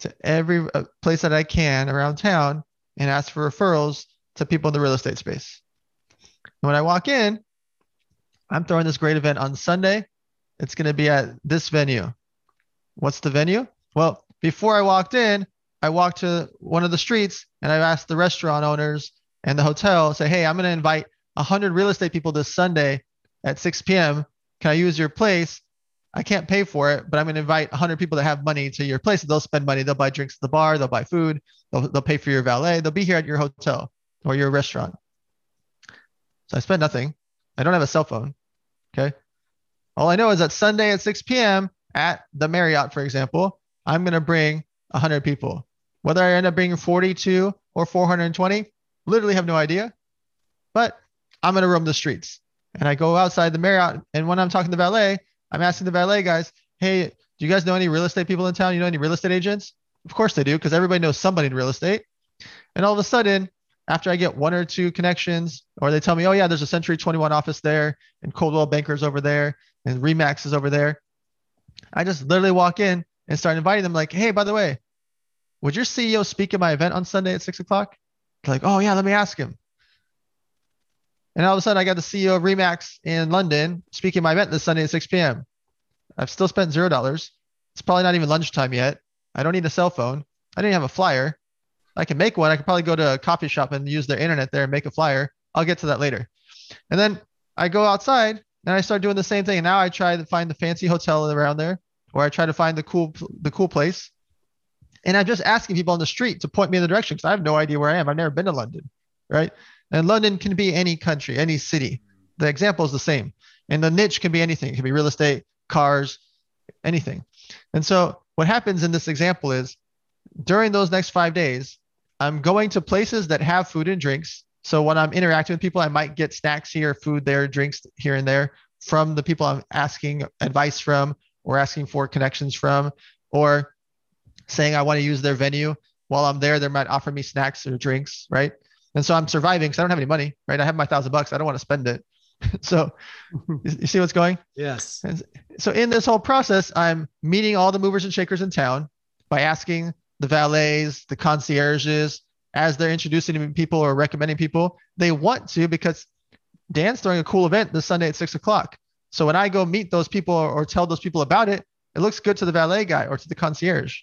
to every uh, place that I can around town and ask for referrals to people in the real estate space. And when I walk in, I'm throwing this great event on Sunday. It's going to be at this venue. What's the venue? Well, before I walked in, I walked to one of the streets and I asked the restaurant owners and the hotel, say, hey, I'm going to invite 100 real estate people this Sunday at 6 p.m. Can I use your place? I can't pay for it, but I'm going to invite 100 people that have money to your place. They'll spend money. They'll buy drinks at the bar. They'll buy food. They'll, they'll pay for your valet. They'll be here at your hotel or your restaurant. So I spend nothing. I don't have a cell phone. Okay. All I know is that Sunday at 6 p.m. at the Marriott, for example, I'm going to bring 100 people. Whether I end up bringing 42 or 420, literally have no idea. But I'm going to roam the streets. And I go outside the Marriott. And when I'm talking to the valet, I'm asking the valet guys, hey, do you guys know any real estate people in town? You know any real estate agents? Of course they do, because everybody knows somebody in real estate. And all of a sudden, after I get one or two connections, or they tell me, oh, yeah, there's a Century 21 office there, and Coldwell Bankers over there, and Remax is over there. I just literally walk in and start inviting them, like, hey, by the way, would your CEO speak at my event on Sunday at six o'clock? They're like, oh, yeah, let me ask him. And all of a sudden, I got the CEO of Remax in London speaking my event this Sunday at 6 p.m. I've still spent zero dollars. It's probably not even lunchtime yet. I don't need a cell phone. I didn't have a flyer. I can make one. I could probably go to a coffee shop and use their internet there and make a flyer. I'll get to that later. And then I go outside and I start doing the same thing. And now I try to find the fancy hotel around there, or I try to find the cool the cool place. And I'm just asking people on the street to point me in the direction because I have no idea where I am. I've never been to London, right? And London can be any country, any city. The example is the same. And the niche can be anything. It can be real estate, cars, anything. And so what happens in this example is during those next five days, I'm going to places that have food and drinks. So when I'm interacting with people, I might get snacks here, food there, drinks here and there from the people I'm asking advice from or asking for connections from or saying I want to use their venue. While I'm there, they might offer me snacks or drinks, right? And so I'm surviving because I don't have any money, right? I have my thousand bucks. I don't want to spend it. [laughs] so [laughs] you see what's going? Yes. And so in this whole process, I'm meeting all the movers and shakers in town by asking the valets, the concierges, as they're introducing people or recommending people, they want to because Dan's throwing a cool event this Sunday at six o'clock. So when I go meet those people or, or tell those people about it, it looks good to the valet guy or to the concierge.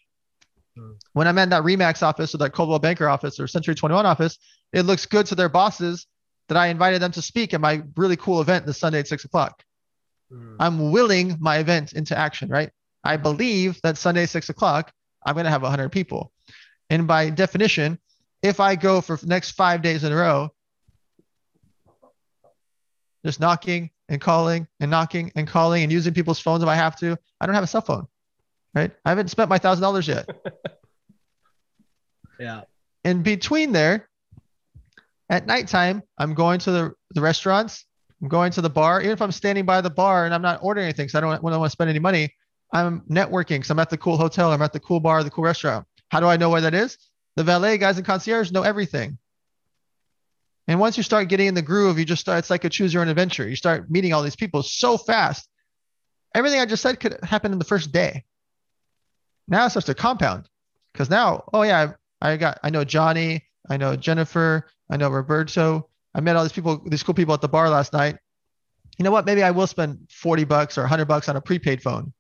Hmm. When I'm at that Remax office or that Coldwell Banker office or Century 21 office, it looks good to their bosses that I invited them to speak at my really cool event this Sunday at six o'clock. Mm. I'm willing my event into action, right? I believe that Sunday, six o'clock, I'm going to have 100 people. And by definition, if I go for the next five days in a row, just knocking and calling and knocking and calling and using people's phones if I have to, I don't have a cell phone, right? I haven't spent my thousand dollars yet. [laughs] yeah. In between there, at nighttime, I'm going to the, the restaurants, I'm going to the bar. Even if I'm standing by the bar and I'm not ordering anything because I don't, I don't want to spend any money, I'm networking because I'm at the cool hotel, I'm at the cool bar, the cool restaurant. How do I know where that is? The valet guys and concierge know everything. And once you start getting in the groove, you just start, it's like a choose your own adventure. You start meeting all these people so fast. Everything I just said could happen in the first day. Now it starts to compound because now, oh yeah, I got, I know Johnny, I know Jennifer, I know Roberto. I met all these people, these cool people at the bar last night. You know what? Maybe I will spend 40 bucks or 100 bucks on a prepaid phone.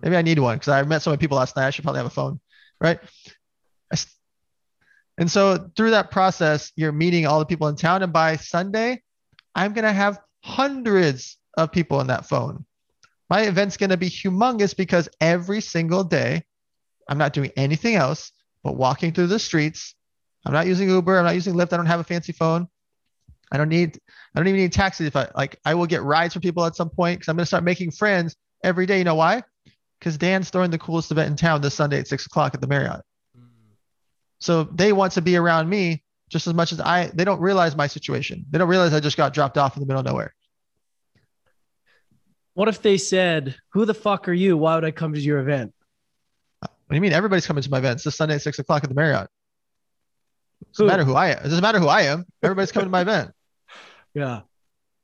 Maybe I need one because I met so many people last night. I should probably have a phone, right? And so through that process, you're meeting all the people in town. And by Sunday, I'm going to have hundreds of people in that phone. My event's going to be humongous because every single day, I'm not doing anything else but walking through the streets I'm not using Uber. I'm not using Lyft. I don't have a fancy phone. I don't need. I don't even need taxis. If I like, I will get rides from people at some point because I'm going to start making friends every day. You know why? Because Dan's throwing the coolest event in town this Sunday at six o'clock at the Marriott. Mm. So they want to be around me just as much as I. They don't realize my situation. They don't realize I just got dropped off in the middle of nowhere. What if they said, "Who the fuck are you? Why would I come to your event?" What do you mean? Everybody's coming to my event. It's this Sunday at six o'clock at the Marriott. Doesn't matter who I am. It doesn't matter who I am. Everybody's coming to my event. [laughs] Yeah.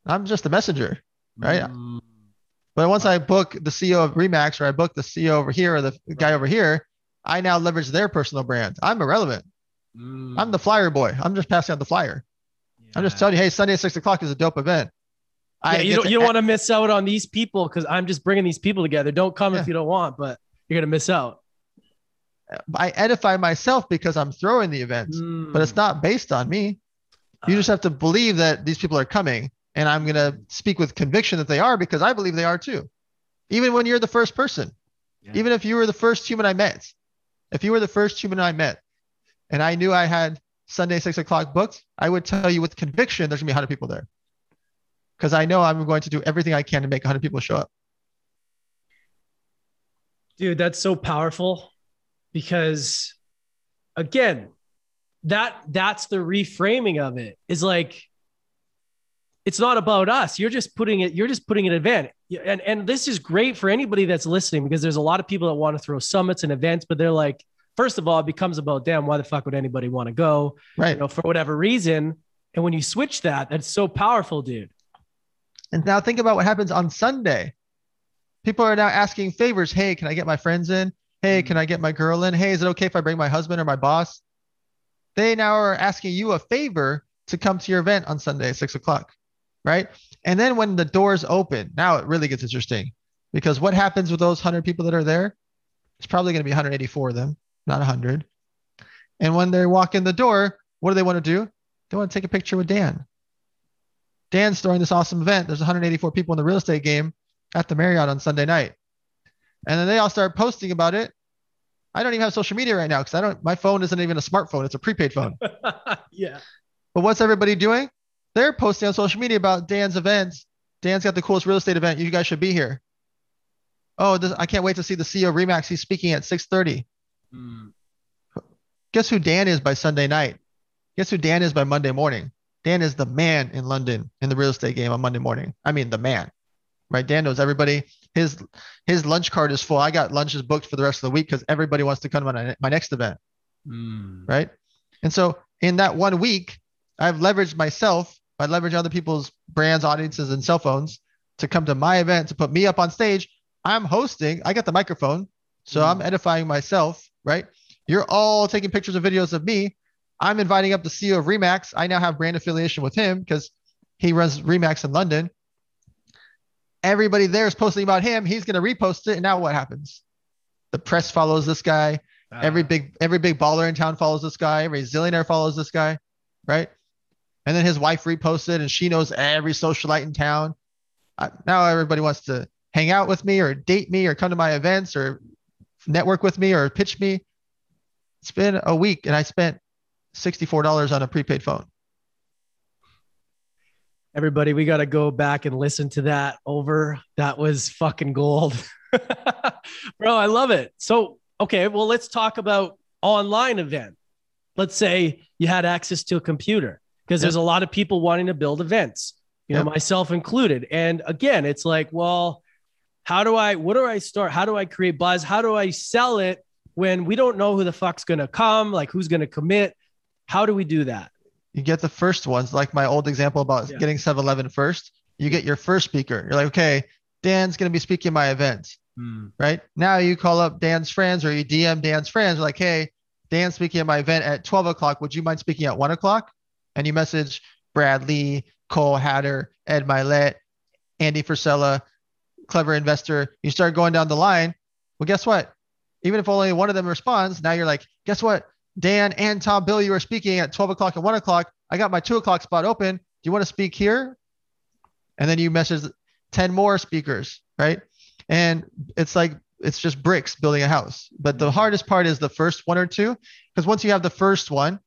I'm just a messenger, right? Mm. But once I book the CEO of Remax or I book the CEO over here or the right. guy over here, I now leverage their personal brand. I'm irrelevant. Mm. I'm the flyer boy. I'm just passing out the flyer. Yeah. I'm just telling you, hey, Sunday at six o'clock is a dope event. Yeah, you don't, you don't want to miss out on these people because I'm just bringing these people together. Don't come yeah. if you don't want, but you're gonna miss out. I edify myself because I'm throwing the event, mm. but it's hmm. not based on me. You uh, just have to believe that these people are coming, and I'm going to speak with conviction that they are because I believe they are too. Even when you're the first person, yeah. even if you were the first human I met, if you were the first human I met, and I knew I had Sunday six o'clock booked, I would tell you with conviction there's going to be 100 people there because I know I'm going to do everything I can to make 100 people show up. Dude, that's so powerful because again, that that's the reframing of it is like it's not about us. You're just putting it, you're just putting an event. And and this is great for anybody that's listening because there's a lot of people that want to throw summits and events, but they're like, first of all, it becomes about damn, why the fuck would anybody want to go? Right. You know, for whatever reason. And when you switch that, that's so powerful, dude. And now think about what happens on Sunday. People are now asking favors. Hey, can I get my friends in? Hey, can I get my girl in? Hey, is it okay if I bring my husband or my boss? They now are asking you a favor to come to your event on Sunday at six o'clock, right? And then when the doors open, now it really gets interesting because what happens with those 100 people that are there? It's probably going to be 184 of them, not 100. And when they walk in the door, what do they want to do? They want to take a picture with Dan. Dan's throwing this awesome event. There's 184 people in the real estate game at the Marriott on Sunday night. And then they all start posting about it. I don't even have social media right now because I don't, my phone isn't even a smartphone. It's a prepaid phone. [laughs] yeah. But what's everybody doing? They're posting on social media about Dan's events. Dan's got the coolest real estate event. You guys should be here. Oh, this, I can't wait to see the CEO Remax. He's speaking at 6:30. Mm. Guess who Dan is by Sunday night? Guess who Dan is by Monday morning? Dan is the man in London in the real estate game on Monday morning. I mean, the man, right? Dan knows everybody. His his lunch card is full. I got lunches booked for the rest of the week because everybody wants to come to my, my next event, Mm. right? And so in that one week, I've leveraged myself by leverage other people's brands, audiences, and cell phones to come to my event to put me up on stage. I'm hosting. I got the microphone, so I'm edifying myself, right? You're all taking pictures and videos of me. I'm inviting up the CEO of Remax. I now have brand affiliation with him because he runs Remax in London. Everybody there is posting about him. He's going to repost it, and now what happens? The press follows this guy. Every big every big baller in town follows this guy. Every zillionaire follows this guy, right? And then his wife reposted, and she knows every socialite in town. Uh, now everybody wants to hang out with me, or date me, or come to my events, or network with me, or pitch me. It's been a week, and I spent sixty-four dollars on a prepaid phone. Everybody, we got to go back and listen to that over. That was fucking gold. [laughs] Bro, I love it. So, okay, well, let's talk about online event. Let's say you had access to a computer because there's a lot of people wanting to build events, you know, Yep. myself included. And again, it's like, well, how do I, what do I start? How do I create buzz? How do I sell it when we don't know who the fuck's going to come? Like, who's going to commit? How do we do that? You get the first ones, like my old example about Yeah. getting 7-Eleven first. You get your first speaker. You're like, okay, Dan's going to be speaking at my event. Hmm. right? Now you call up Dan's friends or you DM Dan's friends, like, hey, Dan's speaking at my event at 12 o'clock. Would you mind speaking at one o'clock? And you message Brad Lea, Cole Hatter, Ed Mylett, Andy Frisella, clever investor. You start going down the line. Well, guess what? Even if only one of them responds, now you're like, guess what? Dan and Tom Bill, you are speaking at 12 o'clock and one o'clock. I got my two o'clock spot open. Do you want to speak here? And then you message 10 more speakers, right? And it's like it's just bricks building a house. But the hardest part is the first one or two, because once you have the first one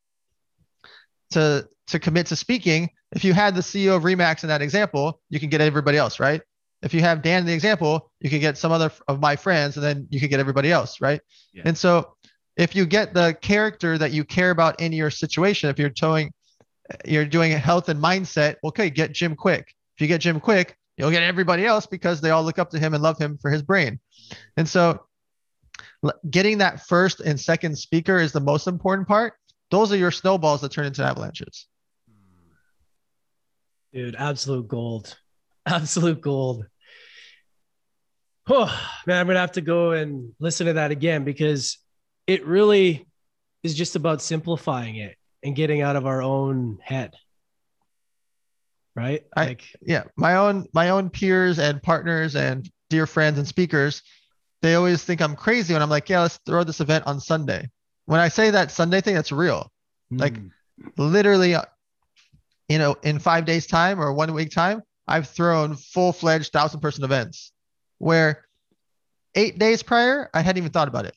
to to commit to speaking, if you had the CEO of Remax in that example, you can get everybody else, right? If you have Dan in the example, you can get some other of my friends, and then you can get everybody else, right? Yeah. And so if you get the character that you care about in your situation, if you're towing, you're doing a health and mindset, okay, get Jim Kwik. If you get Jim Kwik, you'll get everybody else because they all look up to him and love him for his brain. And so getting that first and second speaker is the most important part. Those are your snowballs that turn into avalanches. Dude, absolute gold. [laughs] Absolute gold. Oh, man, I'm going to have to go and listen to that again because it really is just about simplifying it and getting out of our own head. Right? I- like, Yeah, my own my own peers and partners and dear friends and speakers, they always think I'm crazy when I'm like, yeah, let's throw this event on Sunday. When I say that Sunday thing, that's real. like, mm, Literally, uh, you know, in five days time or one week time, I've thrown full fledged thousand person events where eight days prior I hadn't even thought about it.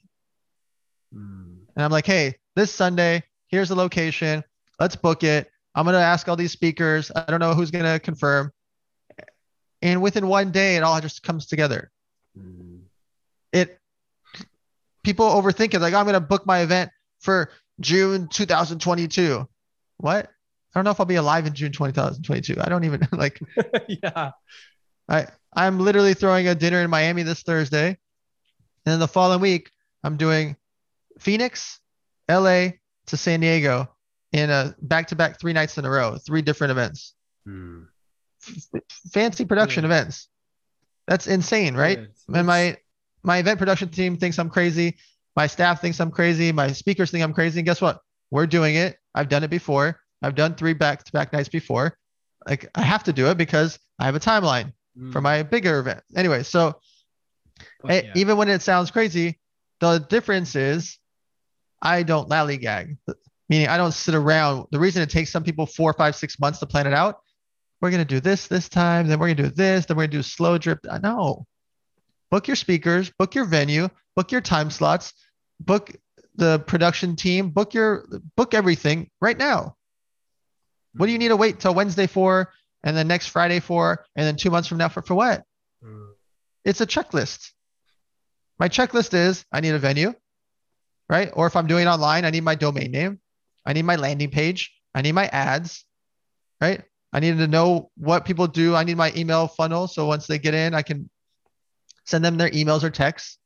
Mm, And I'm like, hey, this Sunday, here's the location. Let's book it. I'm going to ask all these speakers. I don't know who's going to confirm. And within one day, it all just comes together. mm. It people overthink it. Like, I'm going to book my event for June 2022. What? I don't know if I'll be alive in June 2022. I don't even [laughs] like, [laughs] yeah. I, I'm literally throwing a dinner in Miami this Thursday. And then the following week, I'm doing Phoenix, LA to San Diego in a back to back three nights in a row, three different events. Hmm. F- fancy production Yeah. events. That's insane, right? Yeah, it's- And my my event production team thinks I'm crazy. My staff thinks I'm crazy. My speakers think I'm crazy. And guess what? We're doing it. I've done it before. I've done three back to back nights before. Like I have to do it because I have a timeline for Hmm. my bigger event. Anyway, so eh, yeah. even when it sounds crazy, the difference is I don't lollygag, meaning I don't sit around. The reason it takes some people four, five, six months to plan it out, we're going to do this this time, then we're going to do this, then we're going to do slow drip. No. Book your speakers, book your venue, book your time slots, book the production team, book your book everything right now. What do you need to wait till Wednesday for and then next Friday for and then 2 months from now for for what? Hmm. it's a checklist. My checklist is I need a venue, right? Or if I'm doing online, I need my domain name, I need my landing page, I need my ads, right? I need to know what people do. I need my email funnel. So once they get in, I can send them their emails or texts.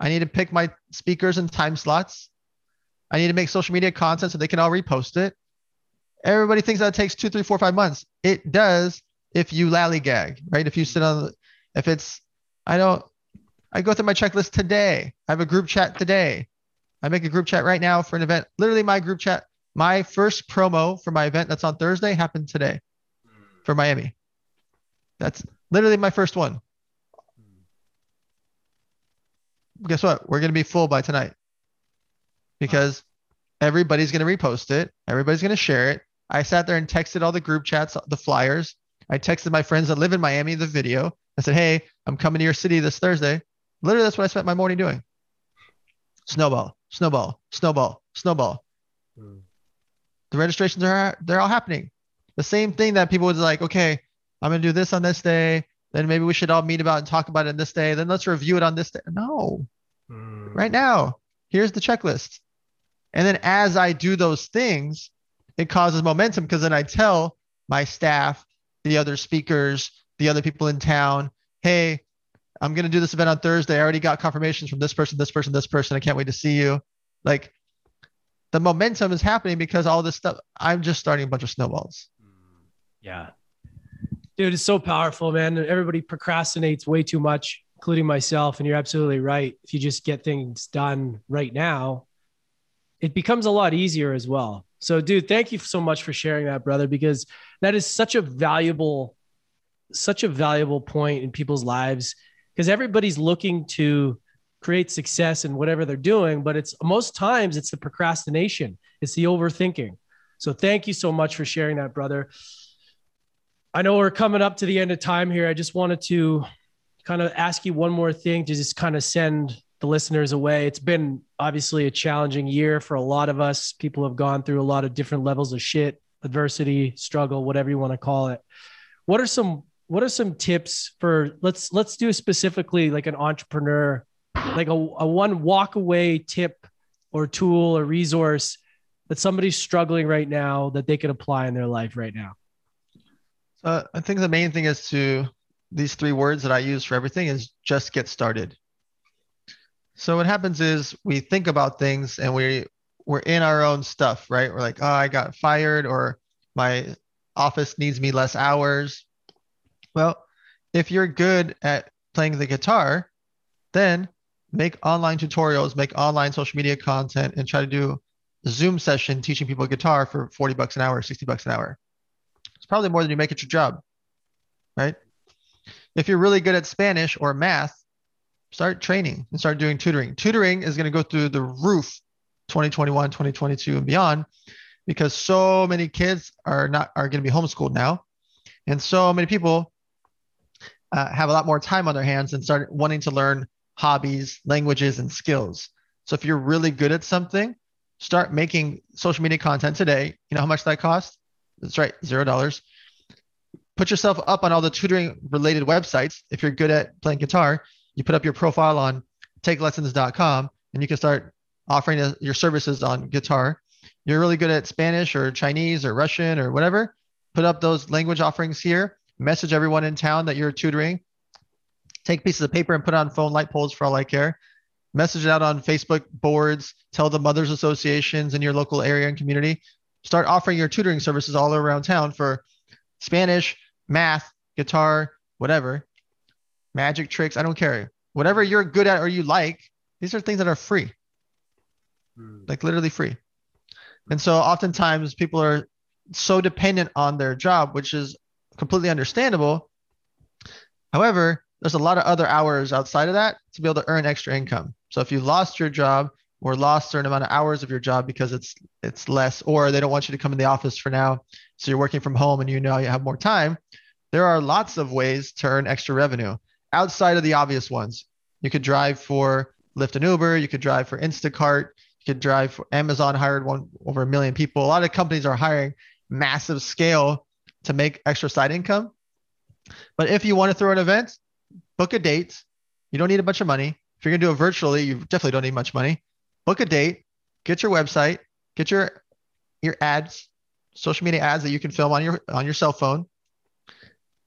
I need to pick my speakers and time slots. I need to make social media content so they can all repost it. Everybody thinks that it takes two, three, four, five months. It does if you lollygag, right? If you sit on if it's i don't i go through my checklist today i have a group chat today i make a group chat right now for an event. Literally my group chat my first promo for my event that's on thursday happened today for miami. That's literally my first one. Guess what? We're going to be full by tonight because everybody's going to repost it. Everybody's going to share it. I sat there and texted all the group chats the flyers. I texted my friends that live in miami the video. I said, Hey, I'm coming to your city this Thursday. Literally, that's what I spent my morning doing. Snowball, snowball, snowball, snowball. Hmm. The registrations are they're all happening. The same thing that people would like, okay, I'm gonna do this on this day. Then maybe we should all meet about and talk about it on this day. Then let's review it on this day. No, Hmm. right now, here's the checklist. And then as I do those things, it causes momentum because then I tell my staff, the other speakers, the other people in town, hey, I'm going to do this event on Thursday. I already got confirmations from this person, this person, this person. I can't wait to see you. Like the momentum is happening because all this stuff, I'm just starting a bunch of snowballs. Mm, yeah. Dude, it's so powerful, man. Everybody procrastinates way too much, including myself. And you're absolutely right. If you just get things done right now, it becomes a lot easier as well. So, dude, thank you so much for sharing that, brother, because that is such a valuable, such a valuable point in people's lives because everybody's looking to create success in whatever they're doing, but it's most times it's the procrastination, it's the overthinking. So, thank you so much for sharing that, brother. I know we're coming up to the end of time here. I just wanted to kind of ask you one more thing to just kind of send the listeners away. It's been obviously a challenging year for a lot of us. People have gone through a lot of different levels of shit, adversity, struggle, whatever you want to call it. What are some what are some tips for let's let's do specifically like an entrepreneur, like a, a one walk away tip or tool or resource that somebody's struggling right now that they could apply in their life right now? Uh, I think the main thing is to these three words that I use for everything is just get started. So what happens is we think about things and we we're in our own stuff, right? We're like, oh, I got fired or my office needs me less hours. Well, if you're good at playing the guitar, then make online tutorials, make online social media content, and try to do a Zoom session teaching people guitar for 40 bucks an hour, 60 bucks an hour. It's probably more than you make at your job, right? If you're really good at Spanish or math, start training and start doing tutoring. Tutoring is going to go through the roof 2021, 2022 and beyond because so many kids are not are going to be homeschooled now and so many people uh, have a lot more time on their hands and start wanting to learn hobbies, languages and skills. So if you're really good at something, start making social media content today. You know how much that costs? That's right, zero dollars. Put yourself up on all the tutoring related websites. If you're good at playing guitar, you put up your profile on takelessons.com and you can start offering uh, your services on guitar. You're really good at Spanish or Chinese or Russian or whatever. Put up those language offerings here. Message everyone in town that you're tutoring. Take pieces of paper and put on phone light poles for all I care. Message it out on Facebook boards. Tell the mothers associations in your local area and community. Start offering your tutoring services all around town for Spanish, math, guitar, whatever, magic tricks. I don't care. Whatever you're good at or you like, these are things that are free, hmm. like literally free. And so oftentimes people are so dependent on their job, which is completely understandable. However, there's a lot of other hours outside of that to be able to earn extra income. So if you lost your job or lost certain amount of hours of your job because it's it's less, or they don't want you to come in the office for now, so you're working from home and you know you have more time, there are lots of ways to earn extra revenue outside of the obvious ones. You could drive for Lyft and Uber, you could drive for Instacart, you could drive for Amazon hired one over a million people. A lot of companies are hiring massive scale to make extra side income. But if you want to throw an event, book a date. You don't need a bunch of money. If you're going to do it virtually, you definitely don't need much money. Book a date, get your website, get your your ads, social media ads that you can film on your on your cell phone.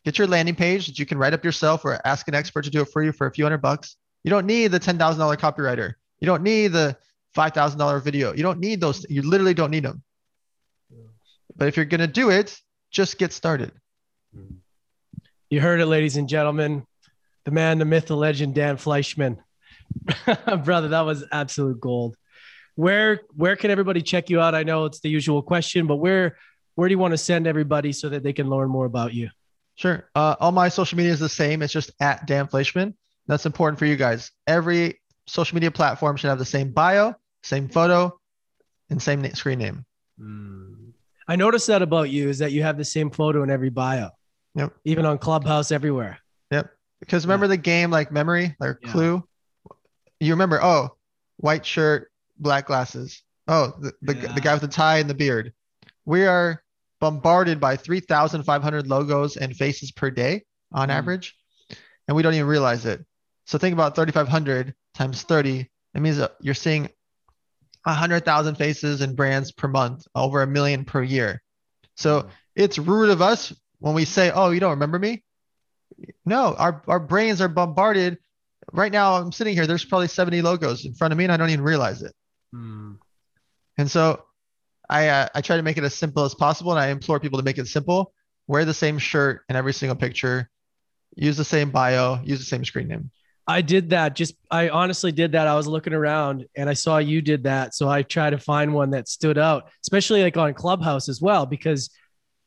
Get your landing page that you can write up yourself or ask an expert to do it for you for a few hundred bucks. You don't need the $10,000 copywriter. You don't need the $5,000 video. You don't need those. You literally don't need them. But if you're going to do it, just get started. You heard it, ladies and gentlemen. The man, the myth, the legend, Dan Fleyshman. [laughs] Brother, that was absolute gold. Where where can everybody check you out? I know it's the usual question, but where where do you want to send everybody so that they can learn more about you? Sure. Uh, all my social media is the same. It's just at Dan Fleyshman. That's important for you guys. Every social media platform should have the same bio, same photo, and same na- screen name. Mm. I noticed that about you is that you have the same photo in every bio. Yep. Even on Clubhouse, everywhere. Yep. Because remember yeah. the game like memory, or yeah. Clue. You remember? Oh, white shirt, black glasses. Oh, the the, yeah. the guy with the tie and the beard. We are bombarded by 3,500 logos and faces per day on mm. average, and we don't even realize it. So think about 3,500 times 30. That means you're seeing 100,000 faces and brands per month, over a million per year. So mm. it's rude of us when we say, "Oh, you don't remember me." No, our our brains are bombarded. Right now, I'm sitting here. There's probably 70 logos in front of me, and I don't even realize it. Mm. And so I uh, I try to make it as simple as possible, and I implore people to make it simple. Wear the same shirt in every single picture. Use the same bio. Use the same screen name. I did that. Just I honestly did that. I was looking around and I saw you did that, so I tried to find one that stood out, especially like on Clubhouse as well, because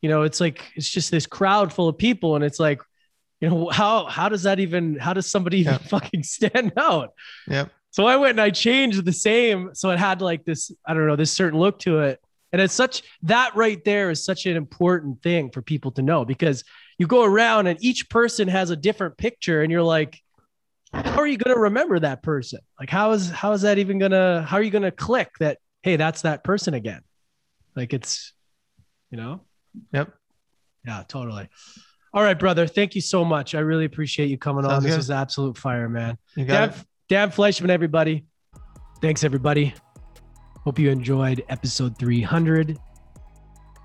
you know it's like it's just this crowd full of people, and it's like, you know, how how does that even how does somebody even [laughs] fucking stand out? Yeah. So I went and I changed the same, so it had like this I don't know this certain look to it, and it's such that right there is such an important thing for people to know because you go around and each person has a different picture and you're like, how are you going to remember that person? Like, how is, how is that even going to, how are you going to click that, hey, that's that person again? Like it's, you know? Yep. Yeah, totally. All right, brother. Thank you so much. I really appreciate you coming Sounds on. Good. This was absolute fire, man. Dan, Dan Fleyshman, everybody. Thanks, everybody. Hope you enjoyed episode 300.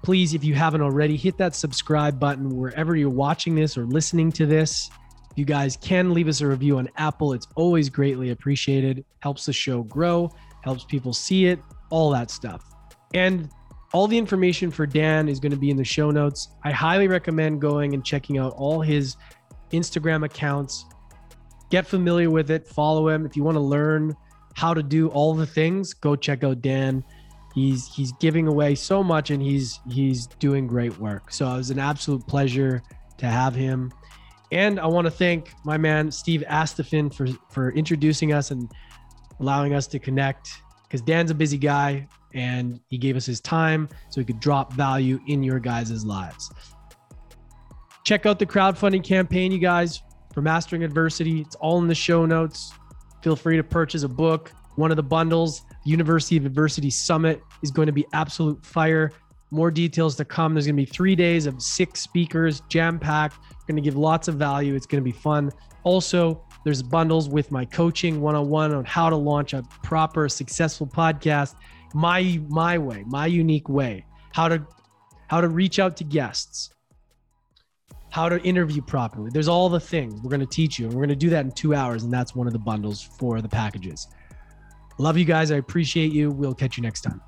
Please, if you haven't already, hit that subscribe button wherever you're watching this or listening to this. You guys can leave us a review on Apple. It's always greatly appreciated. Helps the show grow, helps people see it, all that stuff. And all the information for Dan is going to be in the show notes. I highly recommend going and checking out all his Instagram accounts. Get familiar with it, follow him. If you want to learn how to do all the things, go check out Dan. He's he's giving away so much and he's he's doing great work. So it was an absolute pleasure to have him. And I want to thank my man Steve Astafin for for introducing us and allowing us to connect because Dan's a busy guy and he gave us his time so he could drop value in your guys' lives. Check out the crowdfunding campaign, you guys, for Mastering Adversity. It's all in the show notes. Feel free to purchase a book. One of the bundles, University of Adversity Summit, is going to be absolute fire. More details to come. There's going to be three days of six speakers, jam packed. Going to give lots of value. It's going to be fun. Also, There's bundles with my coaching one-on-one on how to launch a proper successful podcast my my way, my unique way. How to how to reach out to guests. How to interview properly. There's all the things we're going to teach you. And we're going to do that in 2 hours and that's one of the bundles for the packages. Love you guys. I appreciate you. We'll catch you next time.